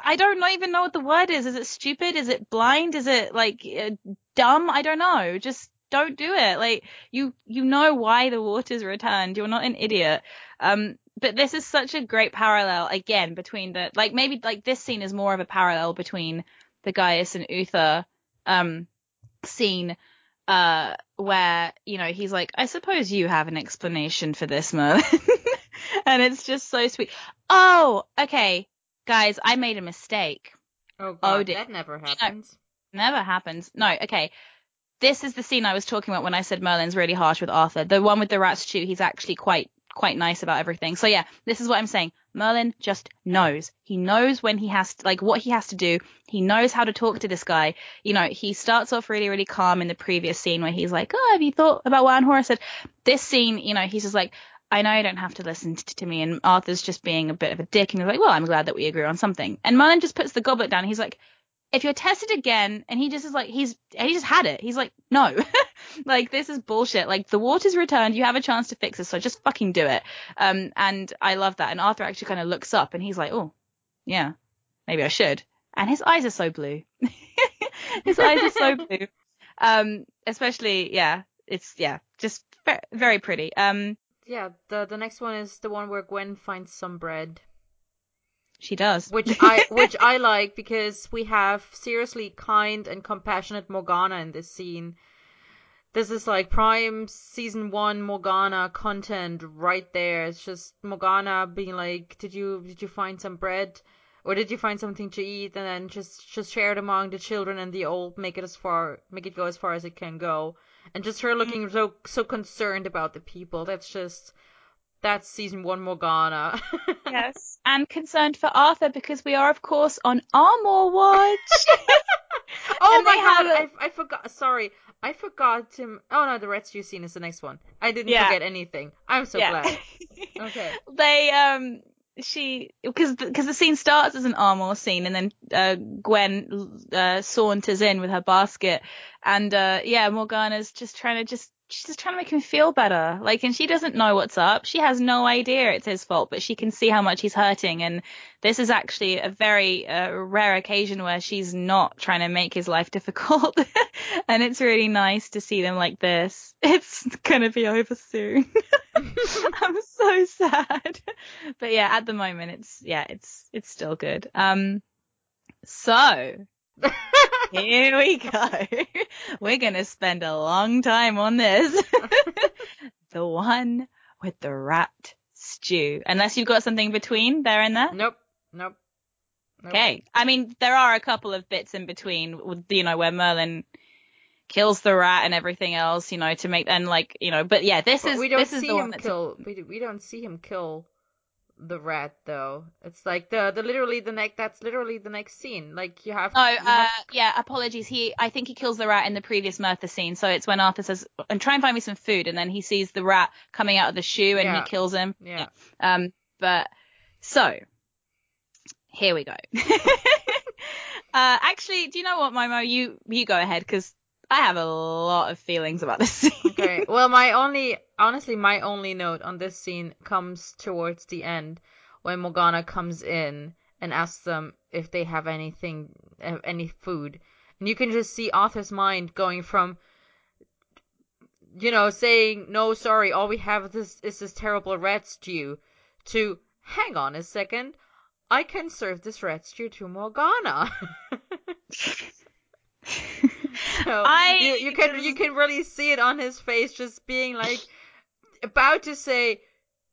I don't even know what the word is. Is it stupid? Is it blind? Is it like uh, dumb? I don't know. Just don't do it. Like you, you know why the water's returned. You're not an idiot. Um, but this is such a great parallel again between the, like maybe like this scene is more of a parallel between the Gaius and Uther, um, scene, uh, where, you know, he's like, I suppose you have an explanation for this, Merlin. and it's just so sweet. Oh, okay. Guys, I made a mistake. Oh Oh, god, dear. that never happens. Never happens. No, okay. This is the scene I was talking about when I said Merlin's really harsh with Arthur. The one with the rat's chew, he's actually quite quite nice about everything. So yeah, this is what I'm saying. Merlin just knows. He knows when he has to, like what he has to do. He knows how to talk to this guy. You know, he starts off really, really calm in the previous scene where he's like, Oh, have you thought about what Anhora said? This scene, you know, he's just like, I know you don't have to listen to me. And Arthur's just being a bit of a dick. And he's like, well, I'm glad that we agree on something. And Merlin just puts the goblet down. He's like, if you're tested again, and he just is like, he's, he just had it. He's like, no, like this is bullshit. Like the water's returned. You have a chance to fix this. So just fucking do it. Um, and I love that. And Arthur actually kind of looks up and he's like, oh, yeah, maybe I should. And his eyes are so blue. his eyes are so blue. Um, especially, yeah, it's, yeah, just very pretty. Um, Yeah, the the next one is the one where Gwen finds some bread. she does. which I which I like because we have seriously kind and compassionate Morgana in this scene. This is like prime season one Morgana content right there. It's just Morgana being like, "Did you did you find some bread, or did you find something to eat?" And then just just share it among the children and the old, make it as far make it go as far as it can go. And just her looking so so concerned about the people. That's just that's season one Morgana. yes. And concerned for Arthur because we are, of course, on Armor Watch. Oh my god, have I, I forgot. Sorry, I forgot to. Oh no, the Stew scene is the next one. I didn't Yeah. forget anything. I'm so yeah. glad. Okay. they um she because because the scene starts as an armor scene and then uh, Gwen uh, saunters in with her basket and uh, yeah Morgana's just trying to just she's just trying to make him feel better. Like and she doesn't know what's up. She has no idea it's his fault but she can see how much he's hurting and this is actually a very uh, rare occasion where she's not trying to make his life difficult. And it's really nice to see them like this. It's gonna be over soon I'm so sad. But yeah, at the moment it's yeah, it's it's still good. Um so here we go. We're gonna spend a long time on this. the one with the rat stew. Unless you've got something between there and there. Nope. Nope. nope. Okay. I mean, there are a couple of bits in between, you know, where Merlin kills the rat and everything else, you know, to make and like you know. But yeah, this But is we don't this is see him kill. We we don't see him kill the rat though. It's like the the literally the next. That's literally the next scene. Like you have. No, you uh, have- yeah, apologies. He, I think he kills the rat in the previous Merthur scene. So it's when Arthur says, "And try and find me some food," and then he sees the rat coming out of the shoe and Yeah. he kills him. yeah. Um, but so here we go. uh, actually, do you know what, Momo? You you go ahead because I have a lot of feelings about this scene. Okay. Well, my only, honestly, my only note on this scene comes towards the end when Morgana comes in and asks them if they have anything, uh, any food, and you can just see Arthur's mind going from, you know, saying no, sorry, all we have is this, is this terrible rat stew, to hang on a second, I can serve this rat stew to Morgana. So I you, you can you can really see it on his face, just being like about to say,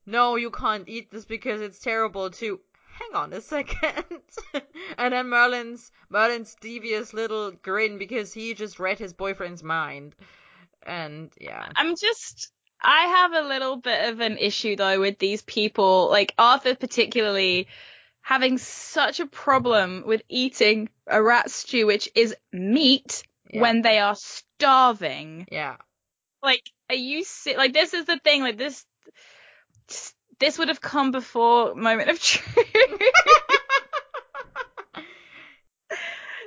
"No, you can't eat this because it's terrible." To hang on a second, and then Merlin's Merlin's devious little grin because he just read his boyfriend's mind, and yeah, I'm just I have a little bit of an issue though with these people, like Arthur particularly having such a problem with eating a rat stew which is meat Yeah. when they are starving. yeah, Like are you si- like this is the thing like this this would have come before moment of truth.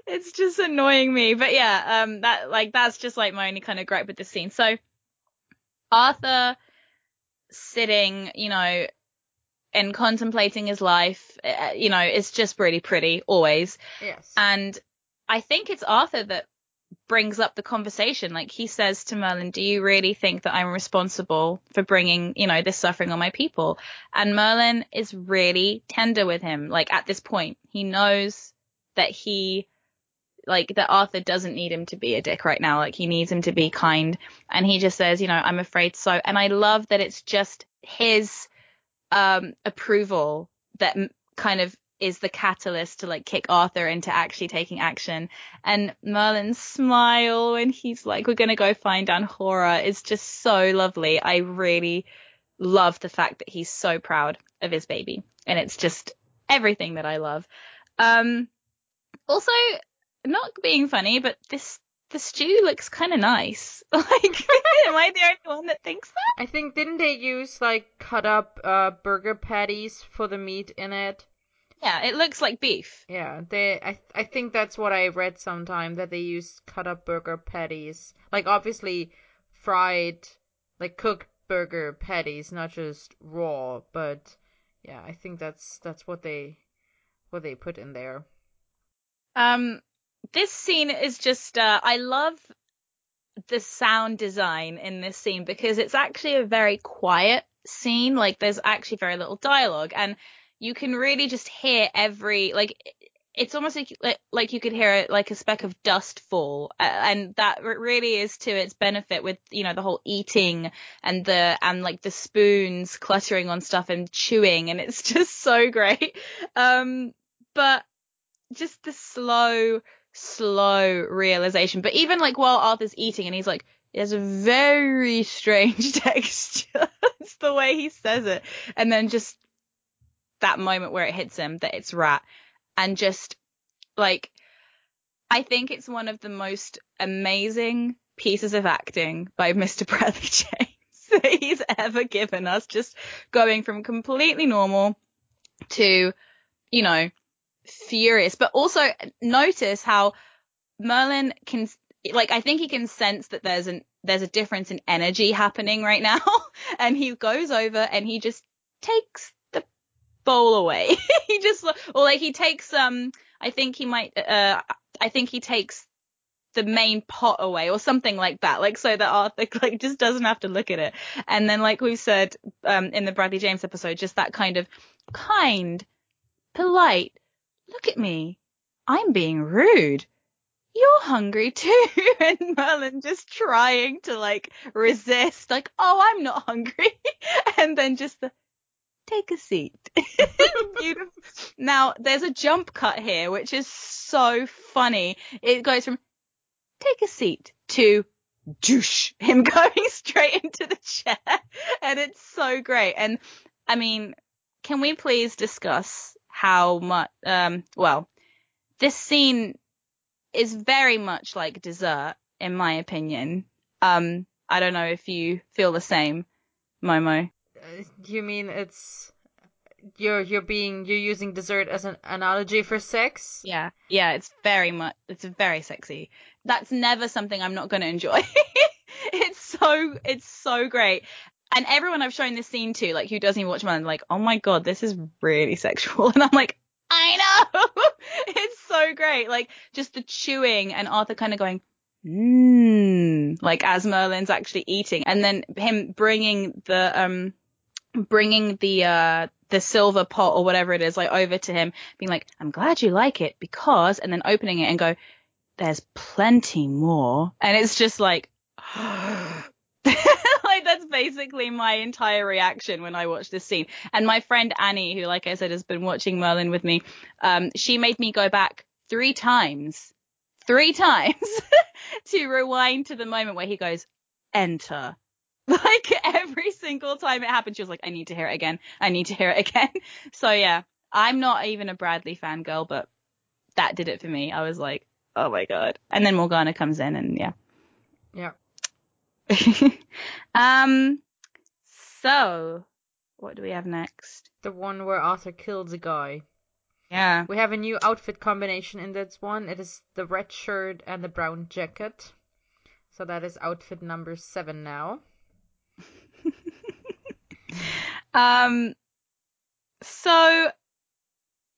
it's just annoying me. But yeah, um, that like that's just like my only kind of gripe with the scene. So Arthur sitting, you know, and contemplating his life, uh, you know, it's just really pretty always. yes, And I think it's Arthur that brings up the conversation. Like he says to Merlin, "Do you really think that I'm responsible for bringing, you know, this suffering on my people?" And Merlin is really tender with him. Like at this point, he knows that he like that Arthur doesn't need him to be a dick right now. Like he needs him to be kind. And he just says, you know, I'm afraid so. And I love that it's just his um approval that m- kind of is the catalyst to like kick Arthur into actually taking action. And Merlin's smile when he's like, we're going to go find Anhora is just so lovely. I really love the fact that he's so proud of his baby. And it's just everything that I love. Um, also, not being funny, but this, the stew looks kind of nice. Like, am I the only one that thinks that? I think didn't they use like cut up uh burger patties for the meat in it? Yeah, it looks like beef. Yeah, they. I I think that's what I read sometime that they use cut up burger patties, like obviously fried, like cooked burger patties, not just raw. But yeah, I think that's that's what they what they put in there. Um, this scene is just, uh, I love the sound design in this scene because it's actually a very quiet scene. Like there's actually very little dialogue and you can really just hear every, like, it's almost like, like- you could hear it like a speck of dust fall. Uh, and that really is to its benefit with, you know, the whole eating and the, and like the spoons cluttering on stuff and chewing. And it's just so great. Um, but just the slow, slow realization. But even like while Arthur's eating and he's like, there's a very strange texture. it's the way he says it. And then just that moment where it hits him that it's rat and just like, I think it's one of the most amazing pieces of acting by Mr. Bradley James that he's ever given us. Just going from completely normal to, you know, furious. But also notice how Merlin can, like, I think he can sense that there's an there's a difference in energy happening right now, and he goes over and he just takes the bowl away. he just, or like he takes um, I think he might, uh, I think he takes the main pot away or something like that, like so that Arthur like just doesn't have to look at it. And then like we said um in the Bradley James episode, just that kind of kind, polite, look at me. I'm being rude. You're hungry too. And Merlin just trying to like resist, like, oh, I'm not hungry. and then just the take a seat. Now there's a jump cut here, which is so funny. It goes from take a seat to douche him going straight into the chair. And it's so great. And I mean, can we please discuss how much, um, well, this scene is very much like dessert, in my opinion. Um, I don't know if you feel the same, Momo. Uh, you mean it's you're you're being you're using dessert as an analogy for sex? Yeah, yeah, it's very much it's very sexy. That's never something I'm not going to enjoy. it's so it's so great. And everyone I've shown this scene to, like who doesn't even watch Merlin, like, oh my god, this is really sexual. And I'm like, I know. it's so great. Like just the chewing and Arthur kind of going, mmm, like as Merlin's actually eating, and then him bringing the um bringing the uh the silver pot or whatever it is like over to him being like i'm glad you like it because and then opening it and go there's plenty more and it's just like basically my entire reaction when I watched this scene. And my friend Annie, who like I said has been watching Merlin with me, um, she made me go back three times, three times to rewind to the moment where he goes, enter. Like every single time it happened, she was like, I need to hear it again. I need to hear it again. So yeah, I'm not even a Bradley fangirl, but that did it for me. I was like, oh my god. And then Morgana comes in and yeah. Yeah. um, so what do we have next? The one where Arthur kills a guy. Yeah. We have a new outfit combination in this one. It is the red shirt and the brown jacket. So that is outfit number seven now. um, so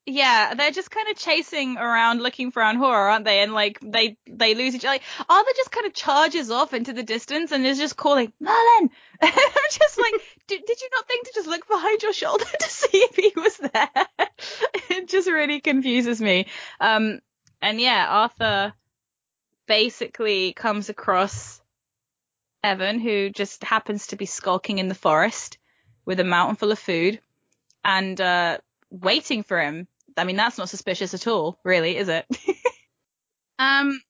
yeah, they're just kind of chasing around looking for Anhora, aren't they? And like they they lose each other. Like Arthur just kind of charges off into the distance and is just calling Merlin. I'm just like, did, did you not think to just look behind your shoulder to see if he was there? it just really confuses me. Um, and yeah, Arthur basically comes across Evan, who just happens to be skulking in the forest with a mountain full of food and uh, waiting for him. I mean, that's not suspicious at all, really, is it? um,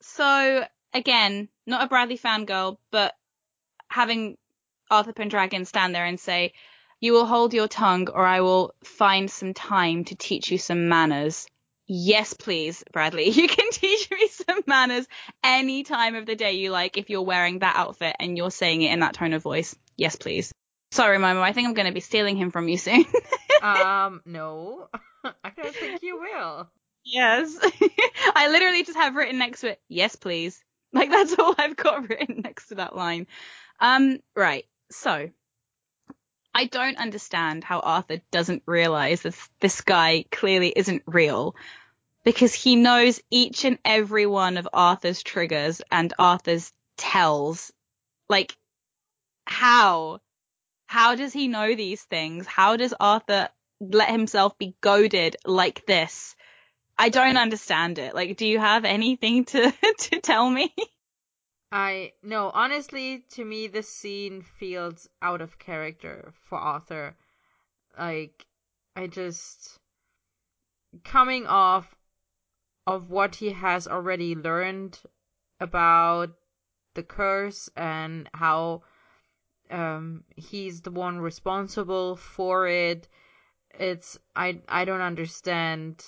so again, not a Bradley fangirl, but having Arthur Pendragon stand there and say, "You will hold your tongue, or I will find some time to teach you some manners." Yes, please, Bradley. You can teach me some manners any time of the day you like if you're wearing that outfit and you're saying it in that tone of voice. Yes, please. Sorry, Momo. I think I'm going to be stealing him from you soon. um, no. I don't think you will. Yes. I literally just have written next to it, yes, please. Like that's all I've got written next to that line. Um, right. So, I don't understand how Arthur doesn't realize that this guy clearly isn't real because he knows each and every one of Arthur's triggers and Arthur's tells. Like, how? How does he know these things? How does Arthur let himself be goaded like this? I don't understand it. Like, do you have anything to, to tell me? I no, honestly, to me this scene feels out of character for Arthur. Like I just coming off of what he has already learned about the curse and how um he's the one responsible for it. It's I I don't understand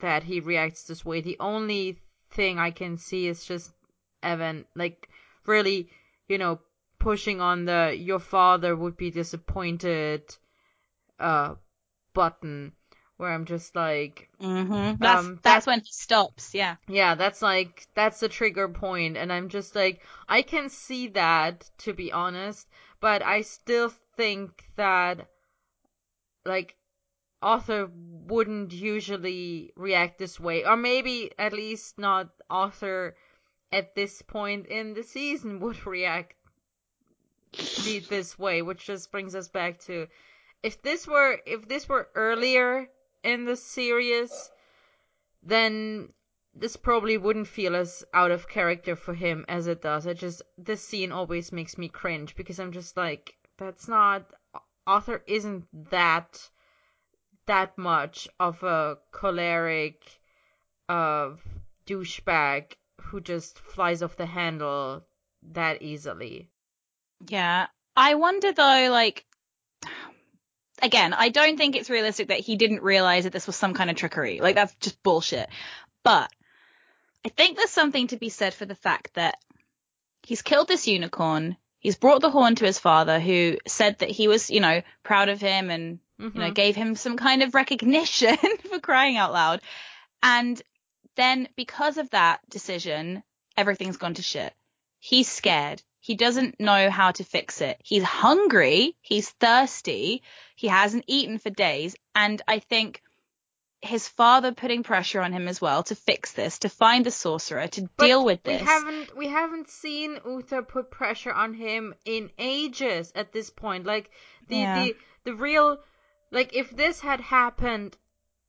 that he reacts this way. The only thing I can see is just Evan, like really, you know, pushing on the your father would be disappointed uh button where I'm just like, Mm-hmm. That's Um, that's that- when he stops. Yeah. yeah, that's like that's the trigger point, and I'm just like, I can see that to be honest, but I still think that like Arthur wouldn't usually react this way, or maybe at least not Arthur at this point in the season would react this way, which just brings us back to if this were if this were earlier in the series, then this probably wouldn't feel as out of character for him as it does. It just this scene always makes me cringe because I'm just like that's not Arthur isn't that that much of a choleric uh douchebag who just flies off the handle that easily. Yeah. I wonder though, like, again, I don't think it's realistic that he didn't realize that this was some kind of trickery. Like, that's just bullshit. But I think there's something to be said for the fact that he's killed this unicorn. He's brought the horn to his father, who said that he was, you know, proud of him and, you know, Mhm. gave him some kind of recognition for crying out loud. And then because of that decision, everything's gone to shit. He's scared. He doesn't know how to fix it. He's hungry. He's thirsty. He hasn't eaten for days. And I think his father putting pressure on him as well to fix this, to find the sorcerer, to But deal with this. We haven't we haven't seen Uther put pressure on him in ages at this point. Like the Yeah. the the real like if this had happened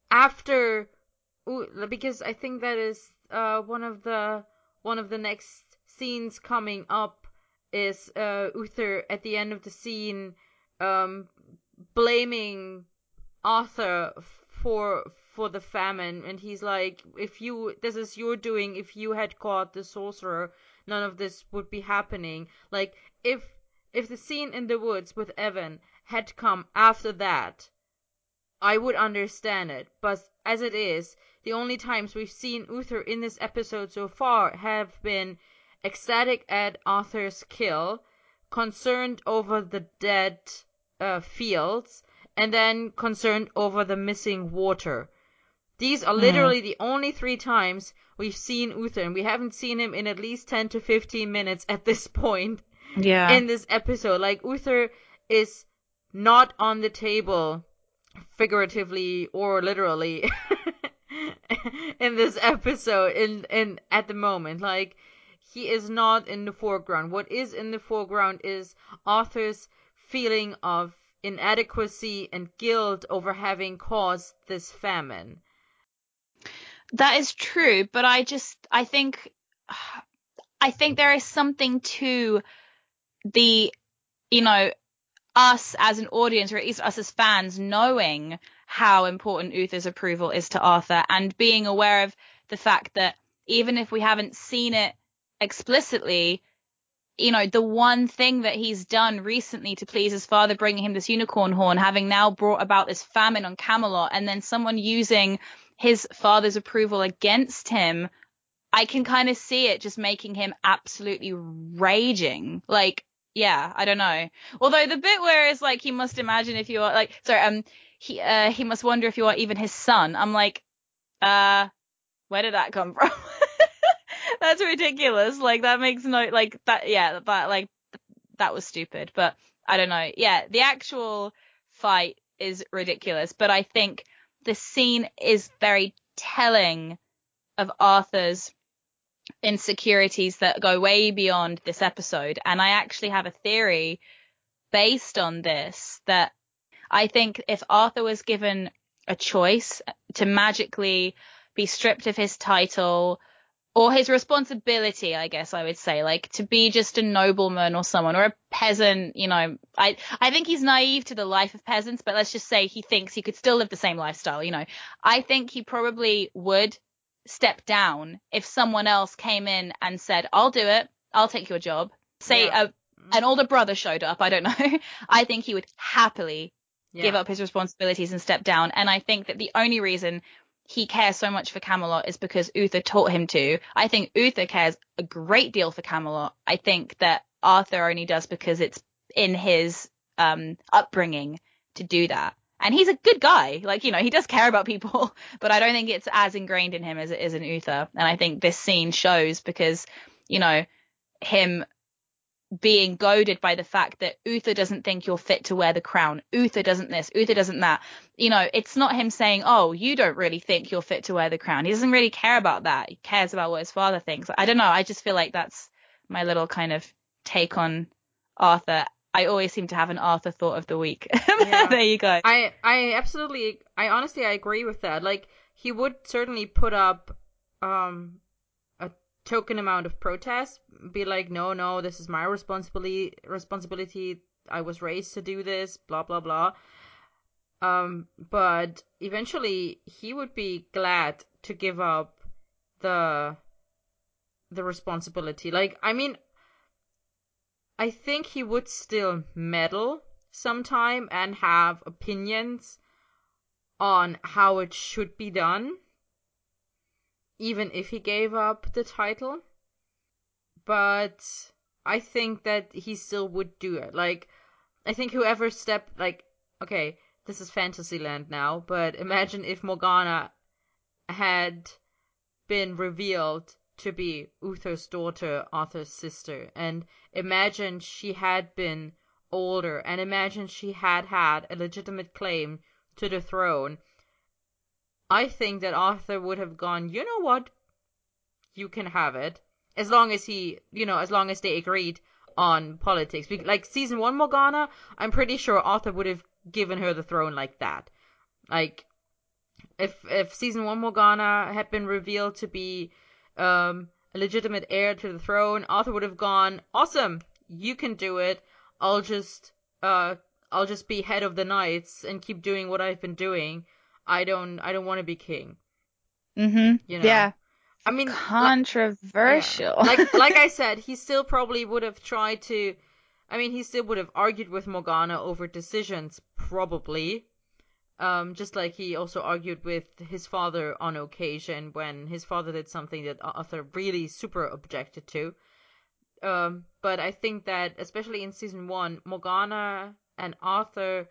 after because I think that is uh one of the one of the next scenes coming up is uh Uther at the end of the scene um blaming Arthur for for the famine. And he's like if you this is your doing. If you had caught the sorcerer none of this would be happening. Like if if the scene in the woods with Evan had come after that I would understand it but as it is the only times we've seen Uther in this episode so far have been ecstatic at Arthur's kill concerned over the dead uh, fields and then concerned over the missing water. These are literally the only three times we've seen Uther, and we haven't seen him in at least 10 to 15 minutes at this point yeah. in this episode. Like, Uther is not on the table, figuratively or literally, in this episode, in, in, at the moment. Like, he is not in the foreground. What is in the foreground is Arthur's feeling of inadequacy and guilt over having caused this famine. That is true, but I just I think I think there is something to the you know us as an audience or at least us as fans knowing how important Uther's approval is to Arthur and being aware of the fact that even if we haven't seen it explicitly you know the one thing that he's done recently to please his father bringing him this unicorn horn having now brought about this famine on Camelot and then someone using his father's approval against him, I can kind of see it just making him absolutely raging. Like, yeah, I don't know. Although the bit where it's like he must imagine if you are like, sorry, um, he uh he must wonder if you are even his son. I'm like, uh, where did that come from? That's ridiculous. Like that makes no like that. Yeah, that like that was stupid. But I don't know. Yeah, the actual fight is ridiculous. But I think the scene is very telling of Arthur's insecurities that go way beyond this episode. And I actually have a theory based on this that I think if Arthur was given a choice to magically be stripped of his title or his responsibility, I guess I would say, like to be just a nobleman or someone or a peasant, you know, I, I think he's naive to the life of peasants, but let's just say he thinks he could still live the same lifestyle, you know, I think he probably would step down if someone else came in and said, I'll do it. I'll take your job. Say Yeah. a, an older brother showed up. I don't know. I think he would happily Yeah. give up his responsibilities and step down. And I think that the only reason he cares so much for Camelot is because Uther taught him to. I think Uther cares a great deal for Camelot. I think that Arthur only does because it's in his um, upbringing to do that. And he's a good guy. Like, you know, he does care about people, but I don't think it's as ingrained in him as it is in Uther. And I think this scene shows because, you know, him being goaded by the fact that Uther doesn't think you're fit to wear the crown. Uther doesn't this, Uther doesn't that. You know, it's not him saying, Oh, you don't really think you're fit to wear the crown. He doesn't really care about that. He cares about what his father thinks. I don't know. I just feel like that's my little kind of take on Arthur. I always seem to have an Arthur thought of the week. Yeah. there you go. I I absolutely I honestly I agree with that. Like he would certainly put up um a token amount of protest, be like, no, no, this is my responsibility. Responsibility. I was raised to do this. Blah blah blah. Um, but eventually he would be glad to give up the the responsibility. Like I mean, I think he would still meddle sometime and have opinions on how it should be done, even if he gave up the title. But I think that he still would do it. Like, I think whoever stepped, like, okay, this is Fantasyland now, but imagine if Morgana had been revealed to be Uther's daughter, Arthur's sister, and imagine she had been older, and imagine she had had a legitimate claim to the throne. I think that Arthur would have gone, you know what? You can have it. As long as he, you know, as long as they agreed on politics. Like season one Morgana, I'm pretty sure Arthur would have given her the throne like that. Like, if if season one Morgana had been revealed to be um, a legitimate heir to the throne, Arthur would have gone, awesome, you can do it. I'll just uh I'll just be head of the knights and keep doing what I've been doing. I don't I don't want to be king. Mm-hmm. You know? Yeah. I mean, Controversial. yeah. like like I said, he still probably would have tried to. I mean, he still would have argued with Morgana over decisions, probably. Um, just like he also argued with his father on occasion when his father did something that Arthur really super objected to. Um, but I think that especially in season one, Morgana and Arthur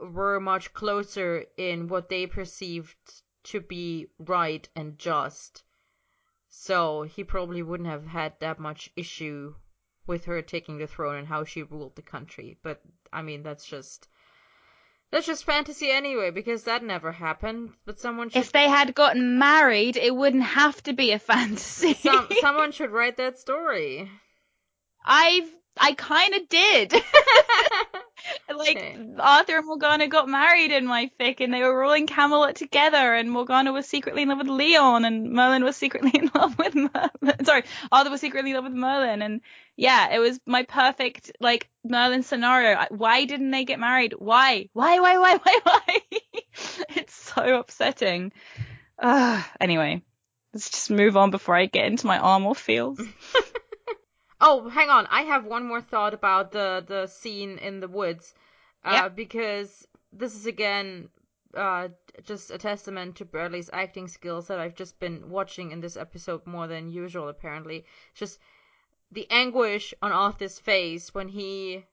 were much closer in what they perceived to be right and just. So he probably wouldn't have had that much issue with her taking the throne and how she ruled the country. But I mean, that's just that's just fantasy anyway, because that never happened. But someone should if they had gotten married, it wouldn't have to be a fantasy. some, someone should write that story. I've I kind of did. like Okay. Arthur and Morgana got married in my fic, and they were all in Camelot together, and Morgana was secretly in love with Leon, and Merlin was secretly in love with Merlin. Sorry, Arthur was secretly in love with Merlin, and yeah, it was my perfect like Merlin scenario. Why didn't they get married? Why? Why? Why? Why? Why? Why? it's so upsetting. Uh, anyway, let's just move on before I get into my armor feels. Oh, hang on. I have one more thought about the the scene in the woods, uh, Yep. because this is again uh, just a testament to Bradley's acting skills that I've just been watching in this episode more than usual. Apparently, just the anguish on Arthur's face when he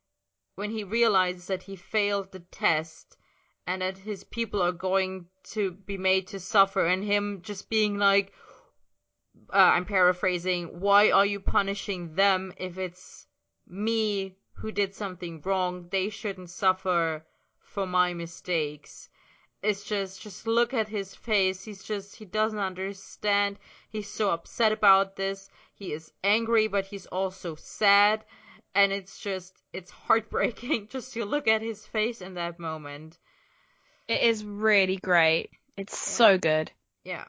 when he realizes that he failed the test and that his people are going to be made to suffer, and him just being like, uh, I'm paraphrasing, why are you punishing them if it's me who did something wrong? They shouldn't suffer for my mistakes. It's just, just look at his face. He's just, he doesn't understand. He's so upset about this. He is angry, but he's also sad. And it's just, it's heartbreaking just to look at his face in that moment. It is really great. It's so good. Yeah.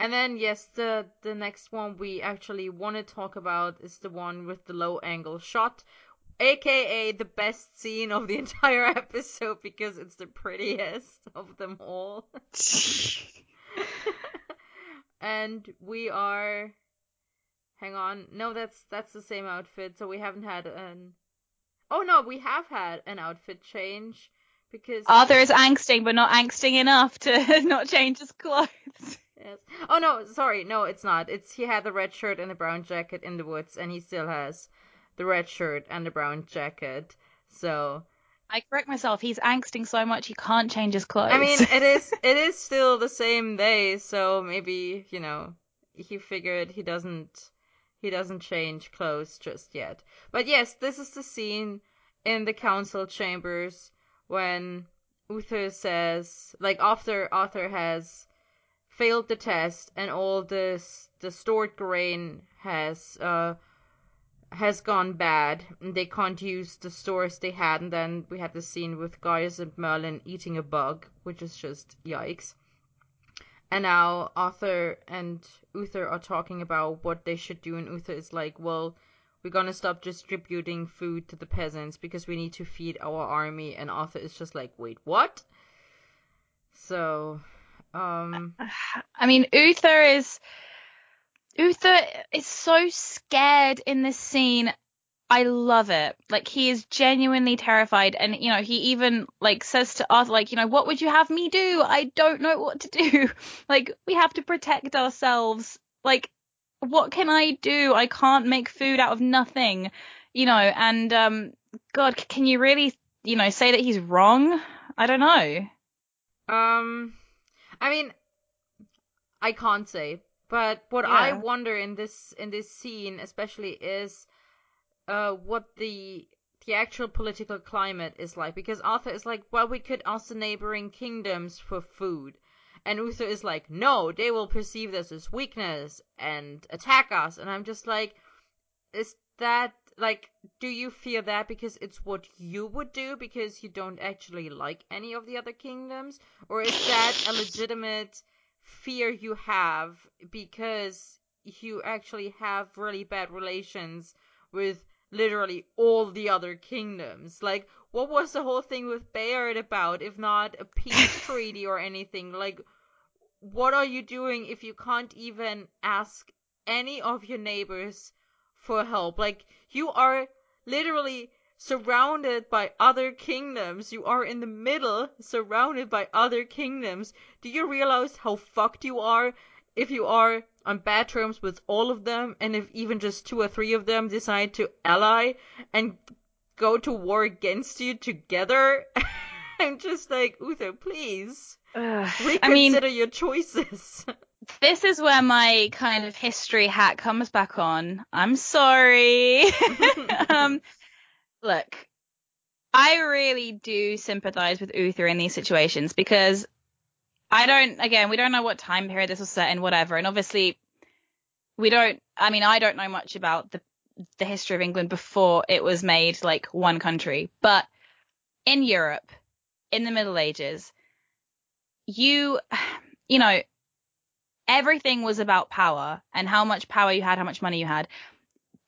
And then yes, the the next one we actually want to talk about is the one with the low angle shot, aka the best scene of the entire episode because it's the prettiest of them all. and we are hang on. No, that's that's the same outfit. So we haven't had an Oh no, we have had an outfit change because oh, Arthur is angsting, but not angsting enough to not change his clothes. Yes. Oh no, sorry, no, it's not. It's he had the red shirt and the brown jacket in the woods, and he still has the red shirt and the brown jacket. So I correct myself. He's angsting so much he can't change his clothes. I mean, it is it is still the same day, so maybe you know he figured he doesn't he doesn't change clothes just yet. But yes, this is the scene in the council chambers when Uther says, like after Arthur has failed the test and all this the stored grain has uh has gone bad and they can't use the stores they had and then we had the scene with Gaius and Merlin eating a bug, which is just yikes. And now Arthur and Uther are talking about what they should do and Uther is like, Well, we're gonna stop distributing food to the peasants because we need to feed our army and Arthur is just like, Wait, what? So um I mean, Uther is Uther is so scared in this scene. I love it. Like he is genuinely terrified, and you know he even like says to Arthur, like you know, what would you have me do? I don't know what to do. like we have to protect ourselves. Like what can I do? I can't make food out of nothing, you know. And um, God, can you really, you know, say that he's wrong? I don't know. Um, I mean, I can't say, but what I Yeah. wonder in this in this scene especially is uh what the the actual political climate is like because Arthur is like, well, we could ask the neighboring kingdoms for food. And Uther is like, no, they will perceive this as weakness and attack us. And I'm just like, is that like do you fear that because it's what you would do because you don't actually like any of the other kingdoms? Or is that a legitimate fear you have because you actually have really bad relations with literally all the other kingdoms? Like what was the whole thing with Bayard about if not a peace treaty or anything? Like what are you doing if you can't even ask any of your neighbors for help. Like you are literally surrounded by other kingdoms. You are in the middle, surrounded by other kingdoms. Do you realize how fucked you are if you are on bad terms with all of them and if even just two or three of them decide to ally and go to war against you together? I'm just like, Uther, please Ugh. reconsider I mean, your choices. this is where my kind of history hat comes back on. I'm sorry. um, look, I really do sympathize with Uther in these situations because I don't, again, we don't know what time period this was set in, whatever. And obviously, we don't, I mean, I don't know much about the, the history of England before it was made like one country. But in Europe, in the Middle Ages, you, you know, everything was about power and how much power you had, how much money you had.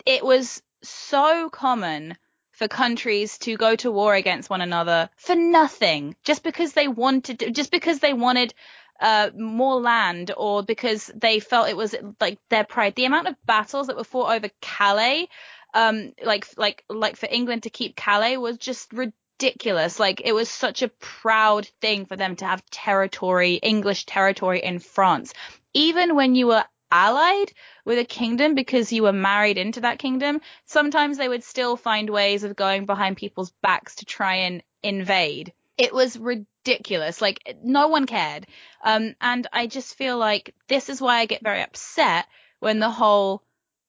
It was so common for countries to go to war against one another for nothing, just because they wanted, just because they wanted uh, more land or because they felt it was like their pride. The amount of battles that were fought over Calais, um, like like like for England to keep Calais was just ridiculous. Like it was such a proud thing for them to have territory, English territory in France even when you were allied with a kingdom because you were married into that kingdom, sometimes they would still find ways of going behind people's backs to try and invade. It was ridiculous. Like no one cared. Um, and I just feel like this is why I get very upset when the whole,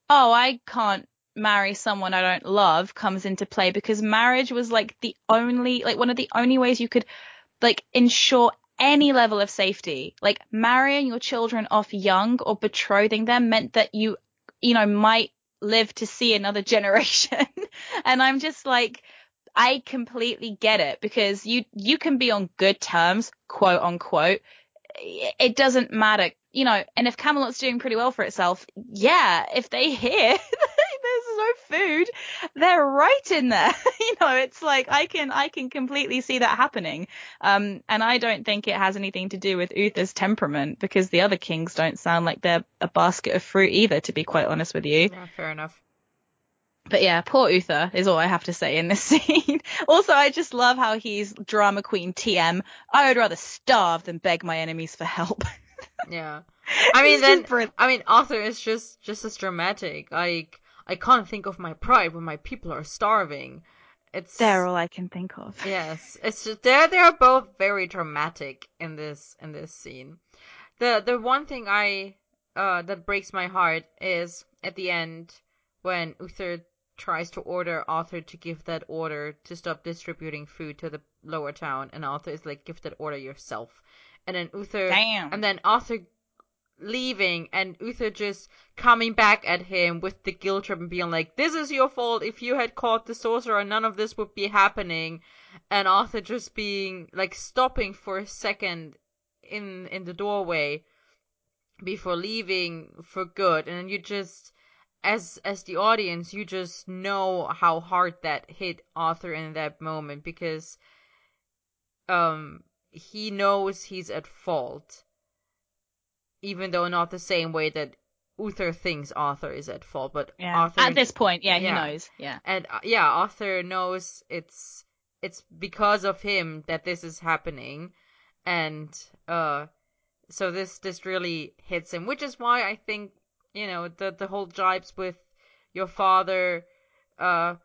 oh, I can't marry someone I don't love comes into play because marriage was like the only, like one of the only ways you could like ensure any level of safety. Like marrying your children off young or betrothing them meant that you, you know, might live to see another generation. and I'm just like, I completely get it because you, you can be on good terms, quote unquote. It doesn't matter, you know, and if Camelot's doing pretty well for itself, yeah, if they hear there's no food, they're right in there. you know, it's like I can I can completely see that happening. Um, and I don't think it has anything to do with Uther's temperament because the other kings don't sound like they're a basket of fruit either, to be quite honest with you. yeah, fair enough. But yeah, poor Uther is all I have to say in this scene. also, I just love how he's drama queen TM. I would rather starve than beg my enemies for help. Yeah. I mean then. I mean Arthur is just just as dramatic. Like I can't think of my pride when my people are starving. it's They're all I can think of. Yes, it's just they're they're both very dramatic in this in this scene. The the one thing I uh that breaks my heart is at the end when Uther tries to order Arthur to give that order to stop distributing food to the lower town, and Arthur is like, "Give that order yourself," and then Uther Damn. and then Arthur leaving and Uther just coming back at him with the guilt trip and being like, This is your fault. If you had caught the sorcerer, none of this would be happening. And Arthur just being like stopping for a second in in the doorway before leaving for good. And you just as as the audience, you just know how hard that hit Arthur in that moment because um he knows he's at fault even though not the same way that Uther thinks Arthur is at fault, but Yeah. Arthur At this point, yeah, he yeah. knows. Yeah. and uh, yeah, Arthur knows it's it's because of him that this is happening, and uh, so this this really hits him, which is why I think you know the the whole jibes with your father, uh,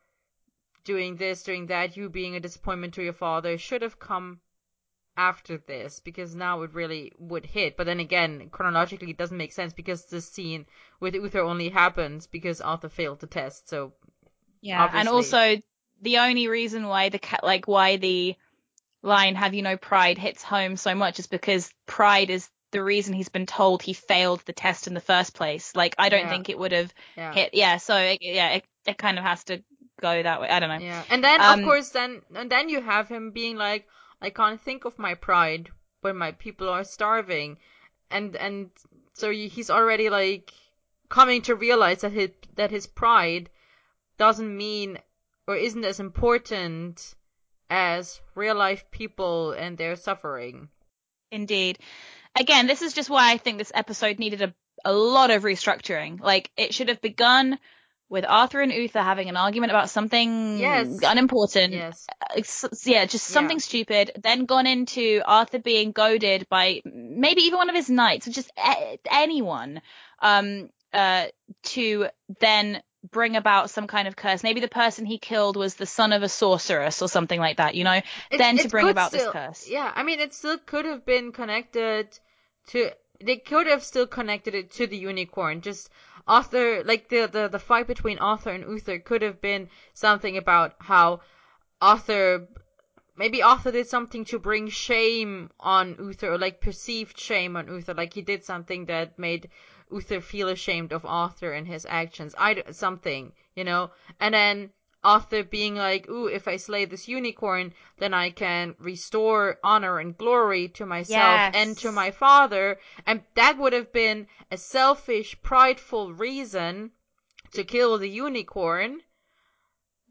doing this, doing that, you being a disappointment to your father should have come after this because now it really would hit. But then again, chronologically, it doesn't make sense because this scene with Uther only happens because Arthur failed the test. So Yeah. And also the only reason why the like why the line "Have you no pride" hits home so much is because pride is the reason he's been told he failed the test in the first place. Like I don't Yeah. think it would have yeah. hit. Yeah. So it, yeah, it, it kind of has to go that way. I don't know. Yeah, and then Um, of course, then and then you have him being like, "I can't think of my pride when my people are starving," and and so he's already like coming to realize that his that his pride doesn't mean or isn't as important as real life people and their suffering. Indeed. Again, this is just why I think this episode needed a, a lot of restructuring. Like, it should have begun with Arthur and Uther having an argument about something Yes. unimportant. Yes. It's- yeah, just something Yeah. stupid. Then gone into Arthur being goaded by maybe even one of his knights, or just anyone, um, uh, to then bring about some kind of curse. Maybe the person he killed was the son of a sorceress or something like that, you know? It- then to bring about still- this curse. Yeah, I mean, it still could have been connected to. They could have still connected it to the unicorn. Just Arthur, like the the the fight between Arthur and Uther could have been something about how Arthur. Maybe Arthur did something to bring shame on Uther, or like perceived shame on Uther, like he did something that made Uther feel ashamed of Arthur and his actions. I something, you know, and then Arthur being like, "Ooh, if I slay this unicorn, then I can restore honor and glory to myself Yes. and to my father," and that would have been a selfish, prideful reason to kill the unicorn.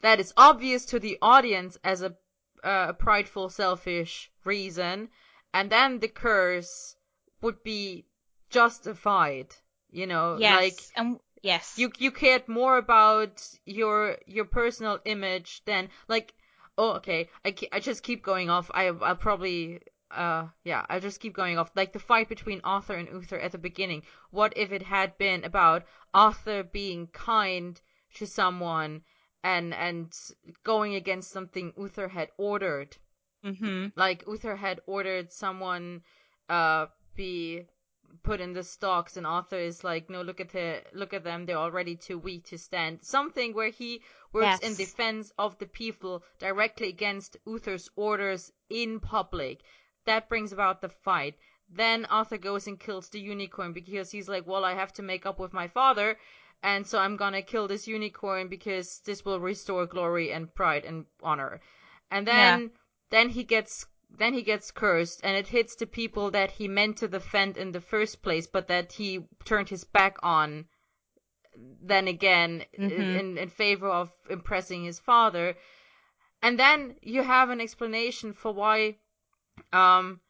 That is obvious to the audience as a uh, a prideful, selfish reason, and then the curse would be justified. You know, Yes. like and yes. you you cared more about your your personal image than like oh okay I, I just keep going off. I I'll probably uh yeah I'll just keep going off. Like the fight between Arthur and Uther at the beginning. What if it had been about Arthur being kind to someone and and going against something Uther had ordered? Hmm like Uther had ordered someone uh be put in the stocks and Arthur is like no look at the look at them. They're already too weak to stand. Something where he works in defense of the people directly against Uther's orders in public. That brings about the fight. Then Arthur goes and kills the unicorn because he's like well I have to make up with my father and so I'm gonna kill this unicorn because this will restore glory and pride and honor. And then then he gets then he gets cursed and it hits the people that he meant to defend in the first place but that he turned his back on then again Mhm. in in favor of impressing his father. And then you have an explanation for why um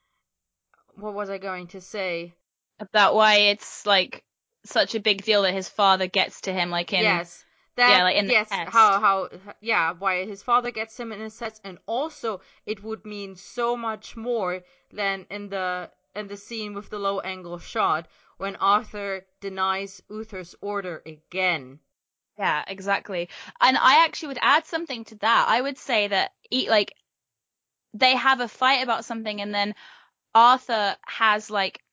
what was i going to say? About why it's like such a big deal that his father gets to him, like in yes that yeah, like in the yes test. how how yeah why his father gets him in a sense and also it would mean so much more than in the in the scene with the low angle shot when arthur denies uther's order again Yeah, exactly. And I actually would add something to that. I would say that like they have a fight about something and then Arthur has like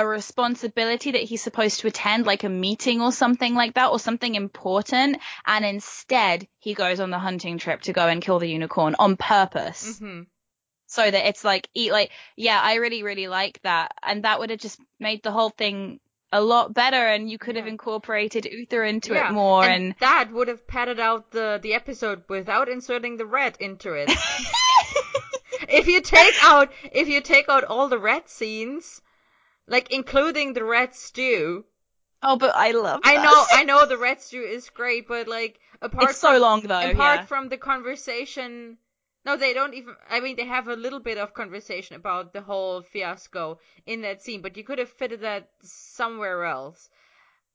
a responsibility that he's supposed to attend, like a meeting or something like that, or something important, and instead he goes on the hunting trip to go and kill the unicorn on purpose. hmm So that it's like eat like yeah, I really, really like that. And that would have just made the whole thing a lot better and you could have incorporated Uther into Yeah, it more and, and, that would have padded out the the episode without inserting the red into it. if you take out if you take out all the red scenes, like including the red stew, Oh, but I love I know I know the red stew is great, but like apart It's so from long though, apart yeah. from the conversation no they don't even i mean they have a little bit of conversation about the whole fiasco in that scene but you could have fitted that somewhere else.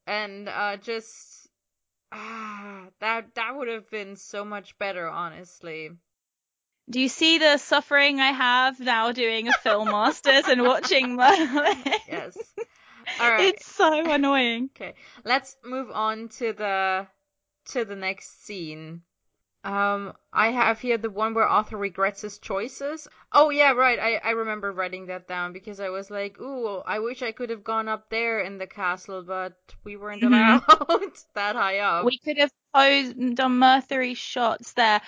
And uh just ah that that would have been so much better honestly Do you see the suffering I have now doing a film masters and watching Merlin? yes all right It's so annoying. Okay, let's move on to the to the next scene. Um, I have here the one where Arthur regrets his choices. Oh yeah, right. I I remember writing that down because I was like, ooh, I wish I could have gone up there in the castle, but we weren't Mhm. allowed that high up. We could have posed on Mercury shots there.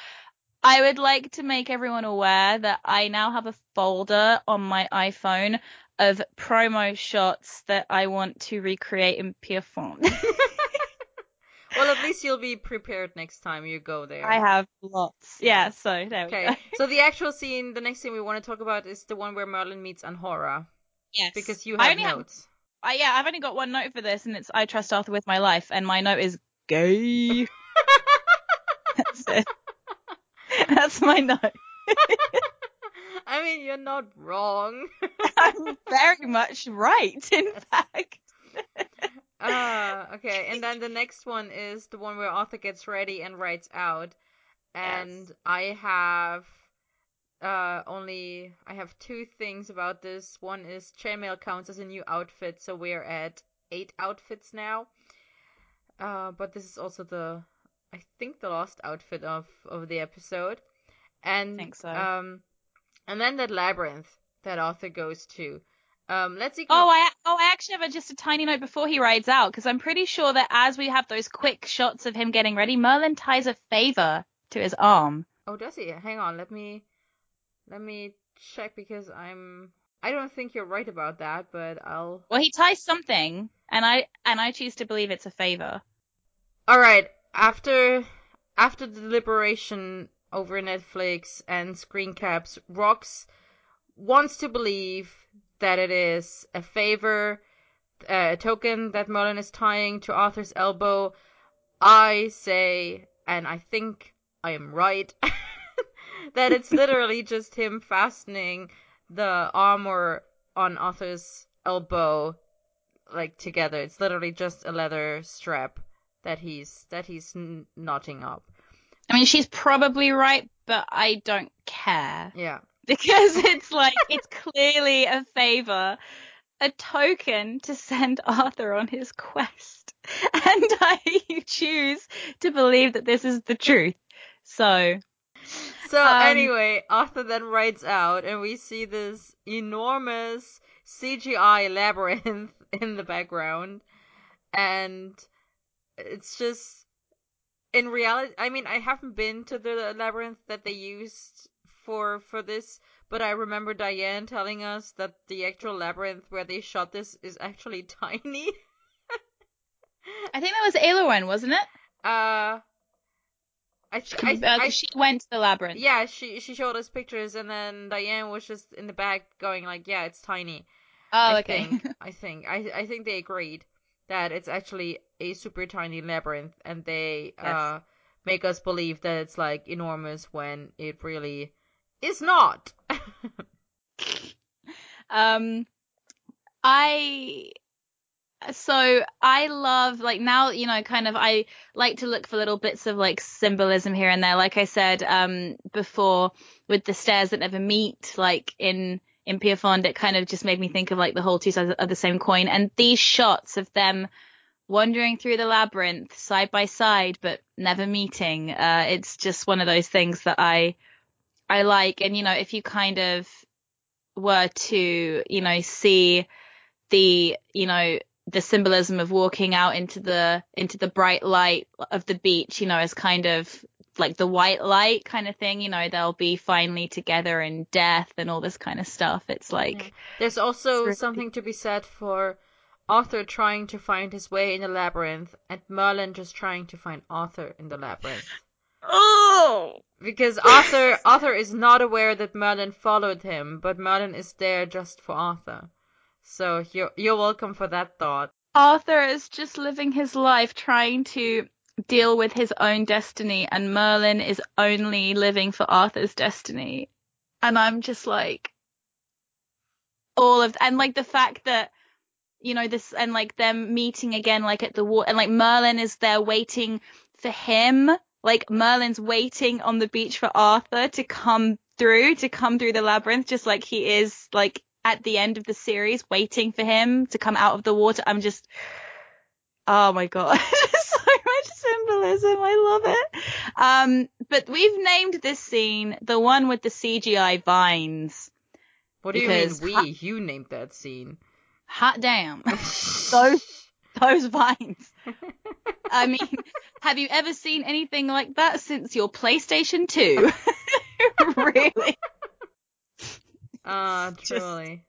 I would like to make everyone aware that I now have a folder on my iPhone of promo shots that I want to recreate in Pierrefonds. well, at least you'll be prepared next time you go there. I have lots. Yeah, so there we Okay, go. so the actual scene, the next scene we want to talk about is the one where Merlin meets Anhora Yes. because you have only have notes. I, yeah, I've only got one note for this, and it's I trust Arthur with my life, and my note is gay. That's it. That's my note. I mean, you're not wrong. I'm very much right, in fact. Ah, okay. And then the next one is the one where Arthur gets ready and writes out. And Yes. I have uh only I have two things about this. One is chainmail counts as a new outfit, so we're at eight outfits now. Uh, but this is also the I think the last outfit of of the episode. And think so. um and then that labyrinth that Arthur goes to. Um, let's see. Oh, I oh I actually have a, just a tiny note before he rides out because I'm pretty sure that as we have those quick shots of him getting ready, Merlin ties a favor to his arm. Oh, does he? Hang on, let me let me check because I'm I don't think you're right about that, but I'll Well, he ties something, and I and I choose to believe it's a favor. All right, after after the deliberation over Netflix and screen caps, Rox wants to believe that it is a favor, uh, a token that Merlin is tying to Arthur's elbow. I say, and I think I am right, that it's literally just him fastening the armor on Arthur's elbow like together. It's literally just a leather strap that he's that he's n- knotting up. I mean, she's probably right, but I don't care Yeah. because it's like it's clearly a favor, a token to send Arthur on his quest, and I choose to believe that this is the truth. So So Um, anyway, Arthur then rides out, and we see this enormous CGI labyrinth in the background, and it's just in reality. I mean, I haven't been to the labyrinth that they used for for this, but I remember Diane telling us that the actual labyrinth where they shot this is actually tiny. I think that was Ailerwan, wasn't it? Uh, I, th- I, Uh, I she went to the labyrinth. Yeah, she she showed us pictures, and then Diane was just in the back going like, "Yeah, it's tiny." Oh, I okay. think I think I I think they agreed that it's actually a super tiny labyrinth, and they Yes. uh make us believe that it's like enormous when it really is not. Um, I so I love like now you know kind of I like to look for little bits of like symbolism here and there. Like I said um before with the stairs that never meet, like in in Pierrefonds, it kind of just made me think of like the whole two sides of the same coin. And these shots of them wandering through the labyrinth side by side, but never meeting. Uh, it's just one of those things that I, I like. And, you know, if you kind of were to, you know, see the, you know, the symbolism of walking out into the, into the bright light of the beach, you know, as kind of like the white light kind of thing, you know, they'll be finally together in death and all this kind of stuff. It's mm-hmm. like, There's also really- something to be said for Arthur trying to find his way in the labyrinth and Merlin just trying to find Arthur in the labyrinth. oh, Because Arthur Arthur is not aware that Merlin followed him, but Merlin is there just for Arthur. So you're you're welcome for that thought. Arthur is just living his life trying to deal with his own destiny, and Merlin is only living for Arthur's destiny. And I'm just like, all of, and like the fact that, you know, this, and like them meeting again, like at the war, and like Merlin is there waiting for him. Like Merlin's waiting on the beach for Arthur to come through, to come through the labyrinth, just like he is like at the end of the series, waiting for him to come out of the water. I'm just, oh my god, so much symbolism. I love it. Um, but we've named this scene the one with the CGI vines. What do you mean we? You named that scene. Hot damn, those those vines. I mean, have you ever seen anything like that since your PlayStation 2? really? Ah, Just- truly.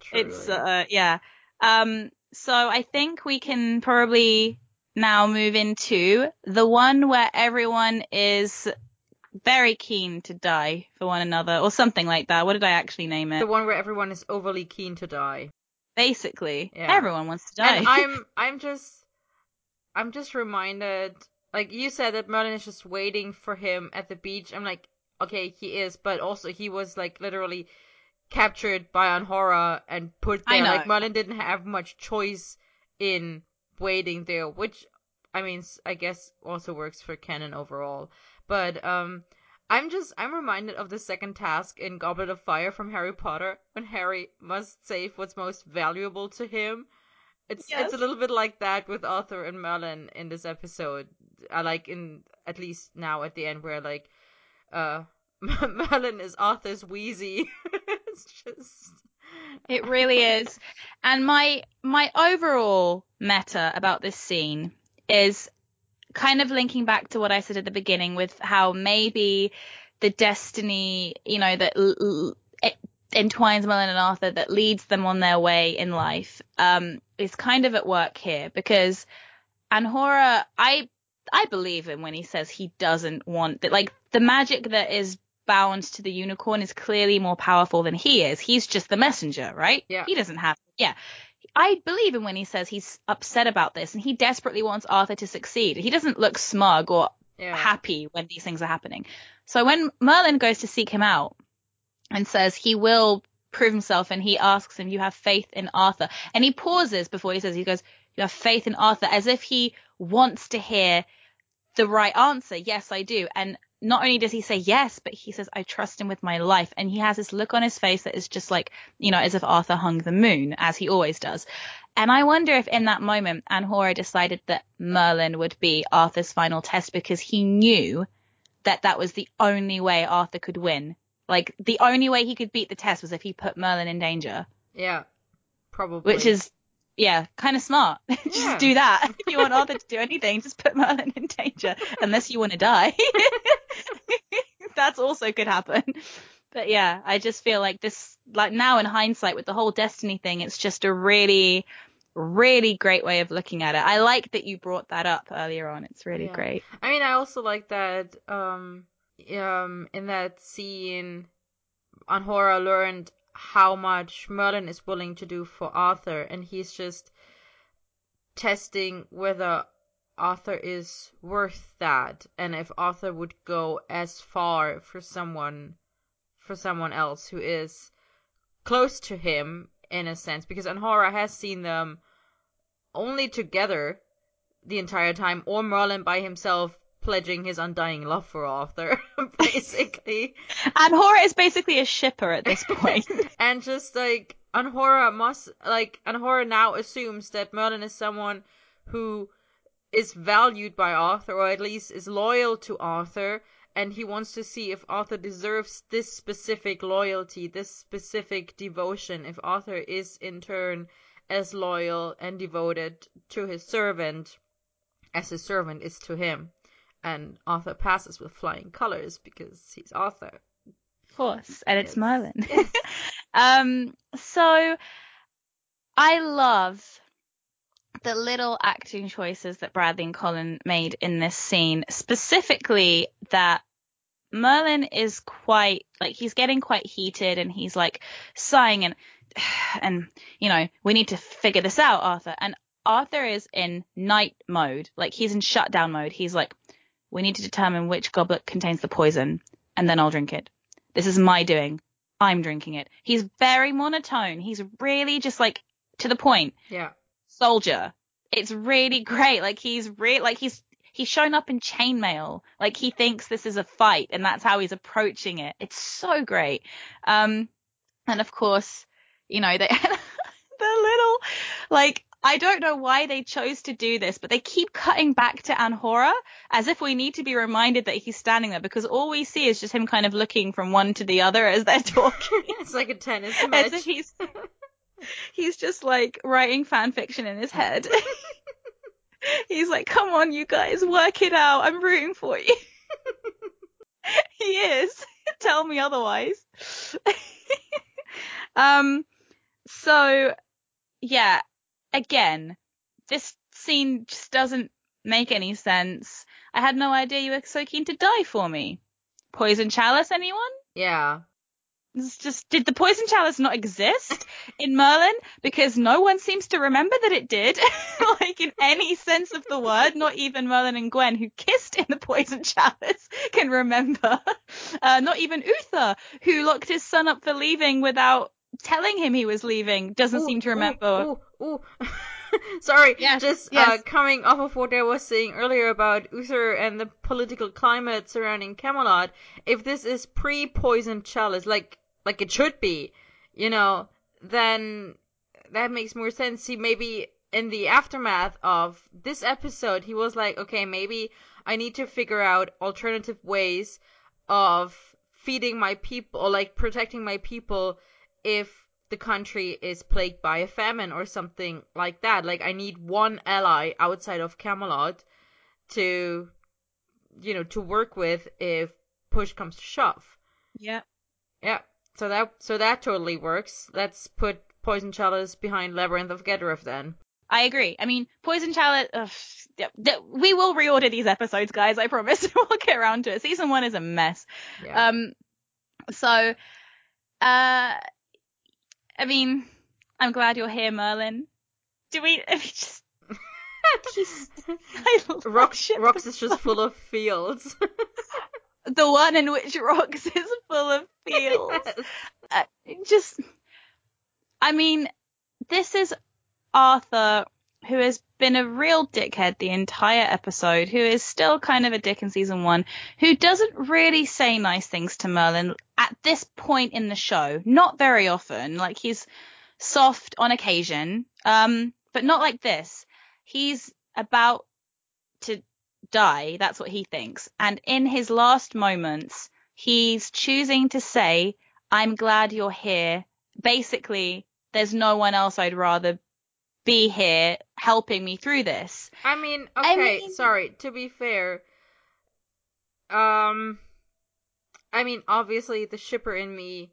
truly. It's uh yeah. Um so I think we can probably now move into the one where everyone is very keen to die for one another or something like that. What did I actually name it? the one where everyone is overly keen to die. Basically, Yeah. everyone wants to die. And I'm I'm just I'm just reminded like you said that Merlin is just waiting for him at the beach. I'm like, okay, he is, but also he was like literally captured by Anhora and put there. Like Merlin didn't have much choice in waiting there, which I mean I guess also works for canon overall. But um I'm just I'm reminded of the second task in Goblet of Fire from Harry Potter when Harry must save what's most valuable to him. It's Yes. it's a little bit like that with Arthur and Merlin in this episode. I like in at least now at the end where like uh Merlin is Arthur's Weasley. it's just It really is. And my my overall meta about this scene is kind of linking back to what I said at the beginning with how maybe the destiny, you know, that l- l- entwines Merlin and Arthur that leads them on their way in life, um, is kind of at work here because Anhora, I I believe him when he says he doesn't want that. Like the magic that is bound to the unicorn is clearly more powerful than he is. He's just the messenger, right? Yeah. He doesn't have. Yeah. I believe him when he says he's upset about this and he desperately wants Arthur to succeed. He doesn't look smug or yeah. happy when these things are happening. So when Merlin goes to seek him out and says he will prove himself and he asks him, you have faith in Arthur. And he pauses before he says, he goes, you have faith in Arthur as if he wants to hear the right answer. Yes, I do. And not only does he say yes, but he says, I trust him with my life. And he has this look on his face that is just like, you know, as if Arthur hung the moon, as he always does. And I wonder if in that moment, Anhora decided that Merlin would be Arthur's final test because he knew that that was the only way Arthur could win. Like the only way he could beat the test was if he put Merlin in danger, Yeah. Probably. which is, yeah, kind of smart. just Yeah. do that. If you want Arthur to do anything, just put Merlin in danger, unless you want to die. That's also could happen. But yeah, I just feel like this, like now in hindsight with the whole destiny thing, it's just a really, really great way of looking at it. I like that you brought that up earlier on. It's really Yeah. great. I mean, I also like that um um in that scene Anhora learned how much Merlin is willing to do for Arthur and he's just testing whether Arthur is worth that and if Arthur would go as far for someone for someone else who is close to him in a sense because Anhora has seen them only together the entire time, or Merlin by himself pledging his undying love for Arthur, basically. Anhora is basically a shipper at this point. and just like Anhora must like Anhora now assumes that Merlin is someone who is valued by Arthur, or at least is loyal to Arthur, and he wants to see if Arthur deserves this specific loyalty, this specific devotion, if Arthur is in turn as loyal and devoted to his servant as his servant is to him. And Arthur passes with flying colors because he's Arthur. Of course, and it's Yes. Merlin. Yes. um, so I love the little acting choices that Bradley and Colin made in this scene, specifically that Merlin is quite like he's getting quite heated and he's like sighing and and you know we need to figure this out Arthur and Arthur is in knight mode like he's in shutdown mode he's like we need to determine which goblet contains the poison and then I'll drink it this is my doing I'm drinking it he's very monotone he's really just like to the point Yeah. soldier. It's really great. Like he's real, like he's he's shown up in chainmail. Like he thinks this is a fight, and that's how he's approaching it. It's so great. Um, and of course, you know they the little like. I don't know why they chose to do this, but they keep cutting back to Anhora as if we need to be reminded that he's standing there because all we see is just him kind of looking from one to the other as they're talking. it's like a tennis as match. if he's he's just like writing fan fiction in his head. he's like, "Come on, you guys, work it out. I'm rooting for you." he is. Tell me otherwise. um. So, yeah. Again, this scene just doesn't make any sense. I had no idea you were so keen to die for me. Poison chalice, anyone? yeah. It's just did the poison chalice not exist in Merlin? Because no one seems to remember that it did, like in any sense of the word. Not even Merlin and Gwen, who kissed in the poison chalice, can remember. Uh, not even Uther, who locked his son up for leaving without telling him he was leaving, doesn't Ooh, seem to remember. Ooh, ooh. Oh sorry, Yes, just yes. Uh, coming off of what I was saying earlier about Uther and the political climate surrounding Camelot. If this is pre-poison chalice, like like it should be, you know, then that makes more sense. See, maybe in the aftermath of this episode, he was like, okay, maybe I need to figure out alternative ways of feeding my people or like protecting my people if the country is plagued by a famine or something like that. Like I need one ally outside of Camelot to you know to work with if push comes to shove. Yeah. Yeah. So that so that totally works. Let's put Poison Chalice behind Labyrinth of Gedref then. I agree. I mean, Poison Chalice. Ugh, yeah, we will reorder these episodes, guys. I promise. we'll get around to it. Season one is a mess. Yeah. Um, so, uh, I mean, I'm glad you're here, Merlin. Do we? I mean, just. He's, I Ship. Rox is just full of fields. The one in which Rox is full of fields. Yes. uh, just, I mean, this is Arthur, who has been a real dickhead the entire episode, who is still kind of a dick in season one, who doesn't really say nice things to Merlin at this point in the show. Not very often. Like he's soft on occasion, um, but not like this. He's about to die. That's what he thinks. And in his last moments, he's choosing to say, I'm glad you're here. Basically, there's no one else I'd rather be here helping me through this. I mean, I okay, mean- sorry. To be fair, um, I mean, obviously the shipper in me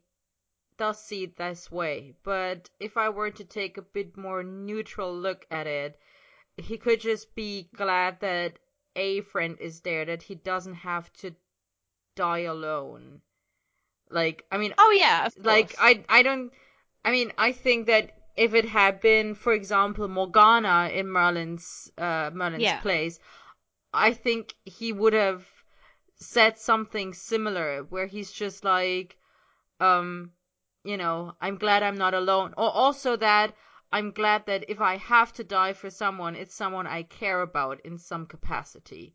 does see it this way, but if I were to take a bit more neutral look at it, he could just be glad that a friend is there, that he doesn't have to die alone. Like, I mean, Oh yeah, like. I I don't I mean I think that if it had been for example Morgana in Merlin's uh Merlin's Yeah. place I think he would have said something similar where he's just like um you know I'm glad I'm not alone or also that I'm glad that if I have to die for someone it's someone I care about in some capacity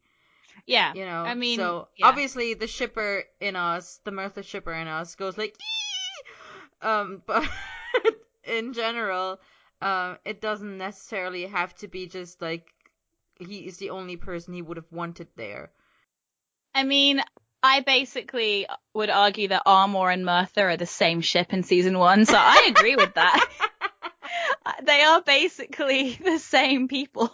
yeah. you know I mean, so yeah. obviously the shipper in us the Merthur shipper in us goes like "Yee!" um but in general um it doesn't necessarily have to be just like he is the only person he would have wanted there. I mean, I basically would argue that Armor and Merthur are the same ship in season one, so I agree with that. they are basically the same people.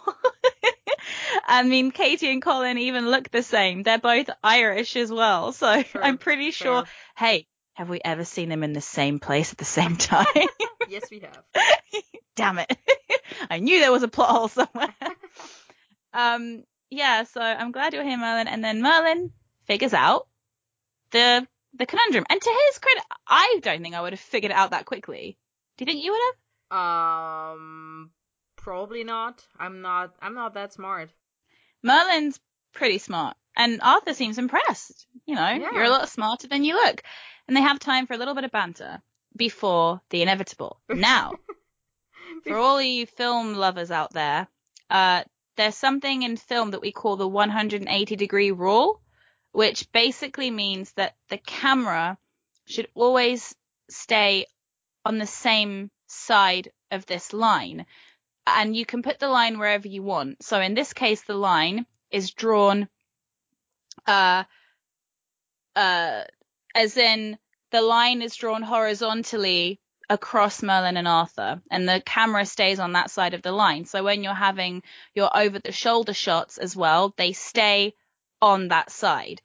I mean, Katie and Colin even look the same. They're both Irish as well, so True, I'm pretty sure. fair. Hey, have we ever seen them in the same place at the same time? Yes, we have. Damn it. I knew there was a plot hole somewhere. um, yeah, so I'm glad you're here, Merlin. And then Merlin figures out the the conundrum. And to his credit, I don't think I would have figured it out that quickly. Do you think you would have? Um, probably not. I'm not. I'm not that smart. Merlin's pretty smart. And Arthur seems impressed. You know, Yeah. you're a lot smarter than you look. And they have time for a little bit of banter before the inevitable. Now, for all you film lovers out there, uh, there's something in film that we call the 180 degree rule, which basically means that the camera should always stay on the same side of this line. And you can put the line wherever you want. So in this case, the line is drawn, uh, uh, as in the line is drawn horizontally across Merlin and Arthur, and the camera stays on that side of the line. So when you're having your over the shoulder shots as well, they stay on that side.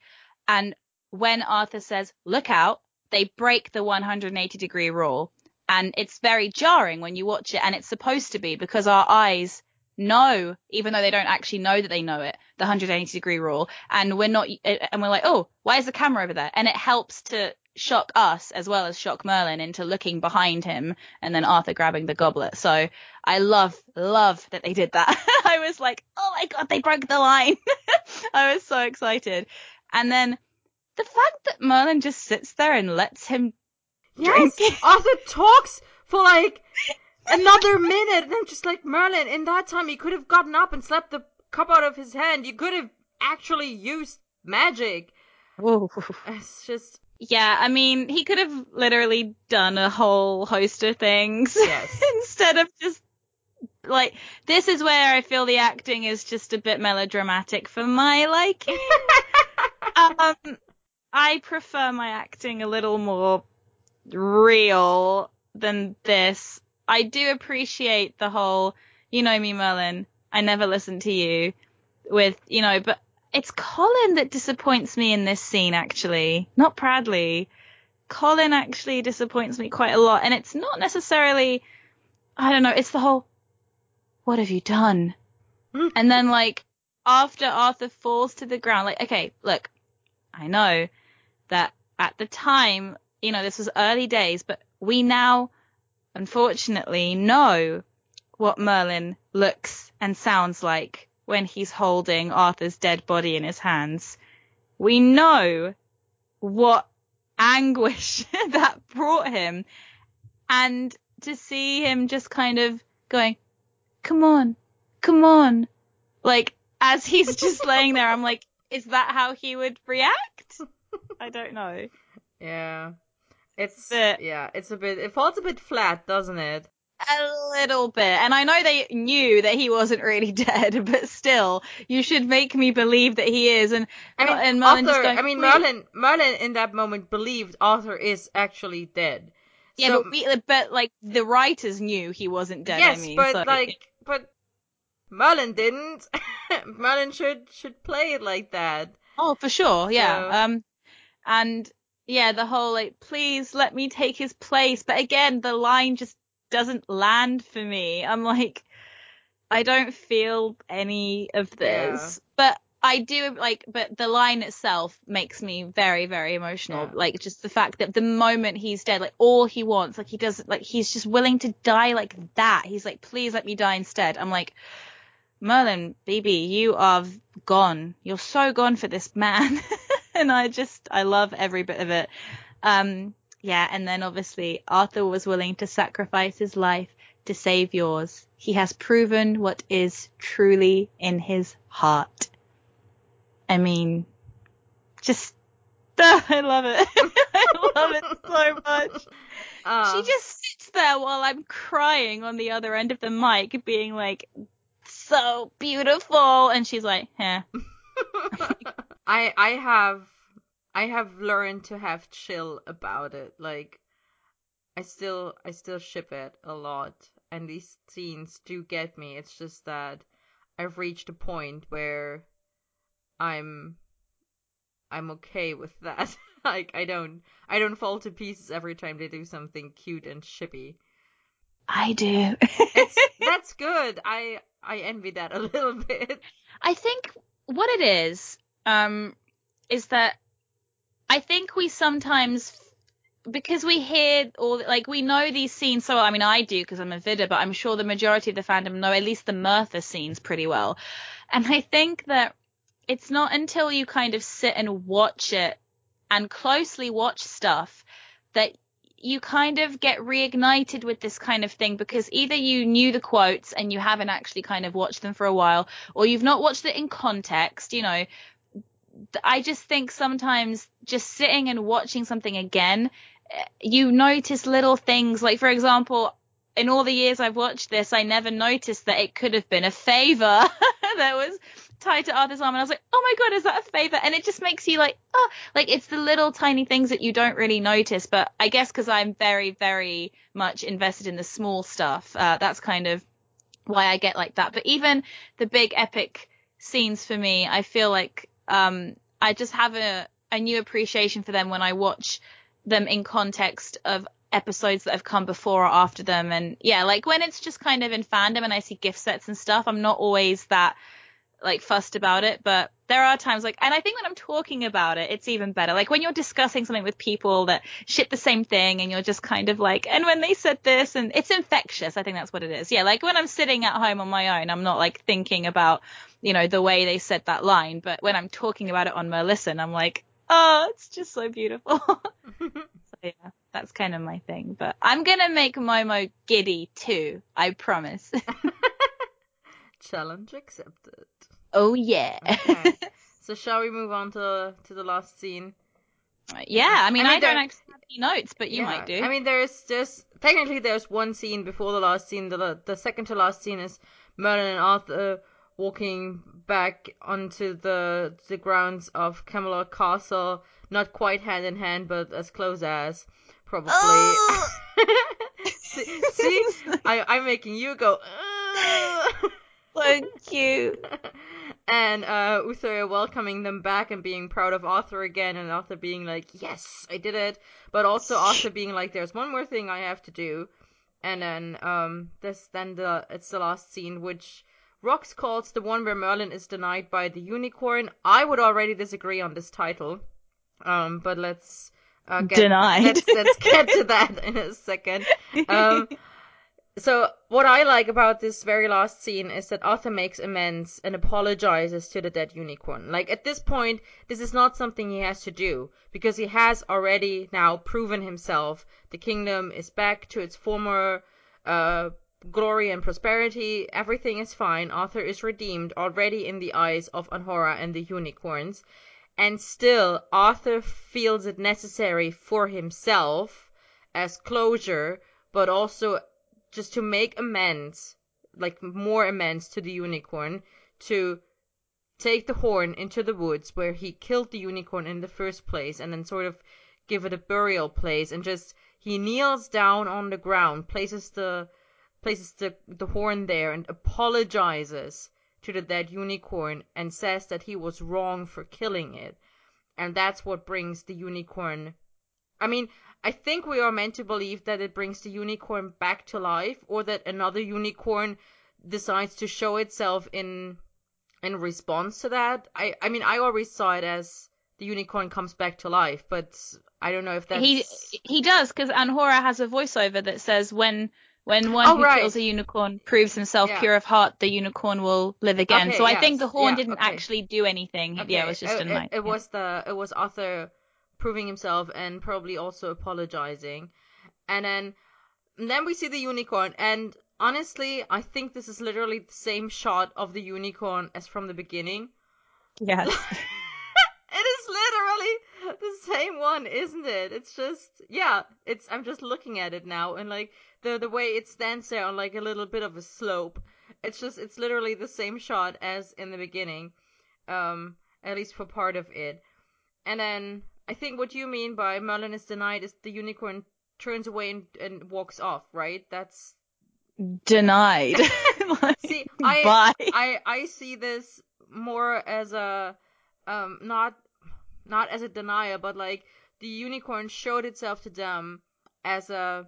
And when Arthur says, look out, they break the 180 degree rule. And it's very jarring when you watch it, and it's supposed to be because our eyes know, even though they don't actually know that they know it, the 180 degree rule. And we're not, and we're like, oh, why is the camera over there? And it helps to shock us as well as shock Merlin into looking behind him and then Arthur grabbing the goblet. So I love, love that they did that. I was like, oh my God, they broke the line. I was so excited. And then the fact that Merlin just sits there and lets him Yes, drink. Arthur talks for like another minute, and I'm just like Merlin. In that time, he could have gotten up and slapped the cup out of his hand. You could have actually used magic. Whoa. It's just Yeah, I mean, he could have literally done a whole host of things Yes. instead of just like this is where I feel the acting is just a bit melodramatic for my liking. um, I prefer my acting a little more real than this. I do appreciate the whole, you know me, Merlin. I never listen to you with, you know, but it's Colin that disappoints me in this scene, actually, not Bradley. Colin actually disappoints me quite a lot, and it's not necessarily, I don't know, it's the whole, what have you done? Hmm. and then, like, after Arthur falls to the ground, like, okay, look, I know that at the time, you know, this was early days, but we now, unfortunately, know what Merlin looks and sounds like when he's holding Arthur's dead body in his hands. We know what anguish that brought him. And to see him just kind of going, come on, come on. Like, as he's just laying there, I'm like, is that how he would react? I don't know. yeah. It's Bit. yeah. It's a bit. It falls a bit flat, doesn't it? A little bit. And I know they knew that he wasn't really dead, but still, you should make me believe that he is. And, I mean, and Merlin Arthur. I mean, Merlin. Merlin in that moment believed Arthur is actually dead. Yeah, So- but, we, but like the writers knew he wasn't dead. yes, I mean, but so, like, but Merlin didn't. Merlin should should play it like that. oh, for sure, yeah. So- Um, and yeah, the whole like, please let me take his place. But again, the line just doesn't land for me. I'm like, I don't feel any of this, but. I do like, but the line itself makes me very, very emotional. Yeah. Like just the fact that the moment he's dead, like all he wants, like he does, like he's just willing to die like that. He's like, please let me die instead. I'm like, Merlin, baby, you are gone. You're so gone for this man. and I just, I love every bit of it. Um, yeah. And then obviously Arthur was willing to sacrifice his life to save yours. He has proven what is truly in his heart. I mean, just, I love it. I love it so much. Uh, She just sits there while I'm crying on the other end of the mic, being like, so beautiful. And she's like, yeah. I I have I have learned to have chill about it. Like I still I still ship it a lot and these scenes do get me. It's just that I've reached a point where I'm I'm okay with that. like I don't I don't fall to pieces every time they do something cute and shippy. I do. That's good. I I envy that a little bit. I think what it is, um, is that I think we sometimes, because we hear all, like, we know these scenes so, I mean, I do because I'm a vidder, but I'm sure the majority of the fandom know at least the Merthur scenes pretty well. And I think that it's not until you kind of sit and watch it and closely watch stuff that you kind of get reignited with this kind of thing because either you knew the quotes and you haven't actually kind of watched them for a while or you've not watched it in context, you know. I just think sometimes just sitting and watching something again, eh, you notice little things. Like, for example, in all the years I've watched this, I never noticed that it could have been a favor that was tied to Arthur's arm, and I was like, oh my god, is that a favor? And it just makes you like, oh, like it's the little tiny things that you don't really notice. But I guess because I'm very, very much invested in the small stuff, uh, that's kind of why I get like that. But even the big epic scenes for me, I feel like um, I just have a, a new appreciation for them when I watch them in context of episodes that have come before or after them. And yeah, like when it's just kind of in fandom and I see gift sets and stuff, I'm not always that like fussed about it, but there are times like, and I think when I'm talking about it, it's even better. Like when you're discussing something with people that shit the same thing and you're just kind of like, and when they said this and it's infectious. I think that's what it is. Yeah. Like when I'm sitting at home on my own, I'm not like thinking about, you know, the way they said that line, but when I'm talking about it on Merlisten, I'm like, oh, it's just so beautiful. so yeah, that's kind of my thing, but I'm going to make Momo giddy too. I promise. Challenge accepted. Oh yeah. Okay. so shall we move on to to the last scene? Yeah, I mean, I I, mean, don't there- actually have any notes, but you Yeah, might do. I mean, there's just technically there's one scene before the last scene. The the second to last scene is Merlin and Arthur walking back onto the the grounds of Camelot Castle, not quite hand in hand, but as close as probably. Oh! see, see? I, I'm making you go. "Ugh." so cute. and uh, Uther welcoming them back and being proud of Arthur again, and Arthur being like, "Yes, I did it," but also Arthur being like, "There's one more thing I have to do," and then um, this then the it's the last scene which. Rox calls the one where Merlin is denied by the unicorn. I would already disagree on this title, um, but let's uh, get Denied. Let's, let's get to that in a second. Um, so what I like about this very last scene is that Arthur makes amends and apologizes to the dead unicorn. Like at this point, this is not something he has to do because he has already now proven himself. The kingdom is back to its former uh, glory and prosperity. Everything is fine. Arthur is redeemed already in the eyes of Anhora and the unicorns. And still, Arthur feels it necessary for himself as closure, but also just to make amends, like more amends to the unicorn, to take the horn into the woods where he killed the unicorn in the first place and then sort of give it a burial place and just he kneels down on the ground, places the places the, the horn there and apologizes to the dead unicorn and says that he was wrong for killing it. And that's what brings the unicorn I mean, I think we are meant to believe that it brings the unicorn back to life or that another unicorn decides to show itself in in response to that. I I mean, I always saw it as the unicorn comes back to life, but I don't know if that's He he does because Anhora has a voiceover that says when when one Oh, who right. kills a unicorn proves himself Yeah. pure of heart, the unicorn will live again. Okay, so I think the horn yeah, didn't okay. actually do anything. Okay, Yeah, it was just it, a night. It, it was the it was Arthur proving himself and probably also apologizing, and then and then we see the unicorn. And honestly, I think this is literally the same shot of the unicorn as from the beginning. Yes. it is literally the same one, isn't it? It's just yeah, it's I'm just looking at it now and like the the way it stands there on like a little bit of a slope it's just it's literally the same shot as in the beginning, um, at least for part of it. And then I think what you mean by Merlin is denied is the unicorn turns away and, and walks off, right? That's Denied. Like, see, I bye. I I see this more as a um not not as a denial, but like the unicorn showed itself to them as a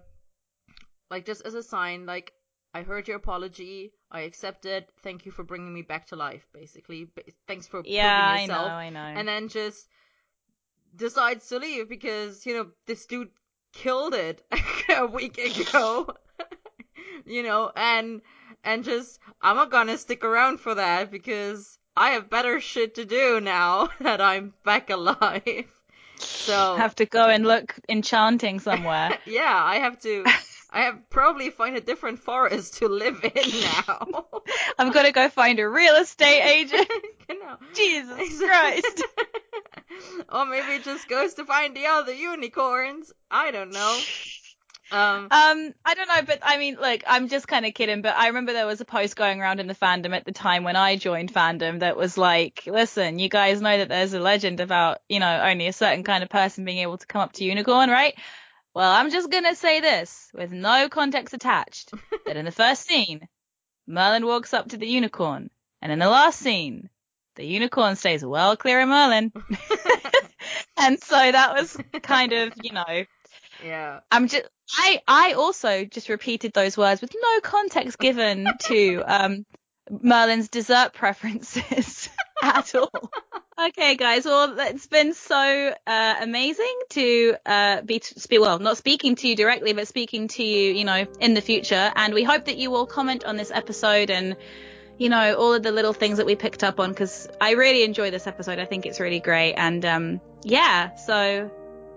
like just as a sign, like I heard your apology, I accept it. Thank you for bringing me back to life. Basically, thanks for yeah, I know, yourself. I know. And then just decides to leave because you know this dude killed it a week ago. you know, and and just I'm not gonna stick around for that because I have better shit to do now that I'm back alive. So have to go and look enchanting somewhere. yeah, I have to. I have probably find a different forest to live in now. I'm gonna go find a real estate agent. genau. Jesus Christ. or maybe it just goes to find the other unicorns. I don't know. Um, Um, I don't know, but I mean, look, I'm just kind of kidding, but I remember there was a post going around in the fandom at the time when I joined fandom that was like, listen, you guys know that there's a legend about, you know, only a certain kind of person being able to come up to unicorn, right? Well, I'm just gonna say this with no context attached, that in the first scene, Merlin walks up to the unicorn, and in the last scene, the unicorn stays well clear of Merlin. and so that was kind of, you know, yeah. I'm just I I also just repeated those words with no context given to um Merlin's dessert preferences at all. Okay, guys. Well, it's been so uh, amazing to uh, be. Well, not speaking to you directly, but speaking to you, you know, in the future. And we hope that you will comment on this episode and, you know, all of the little things that we picked up on because I really enjoy this episode. I think it's really great. And um, yeah, so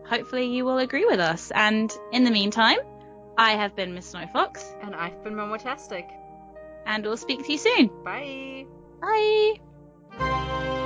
hopefully you will agree with us. And in the meantime, I have been Miss Snow Fox, And I've been Momotastic and we'll speak to you soon. Bye. Bye.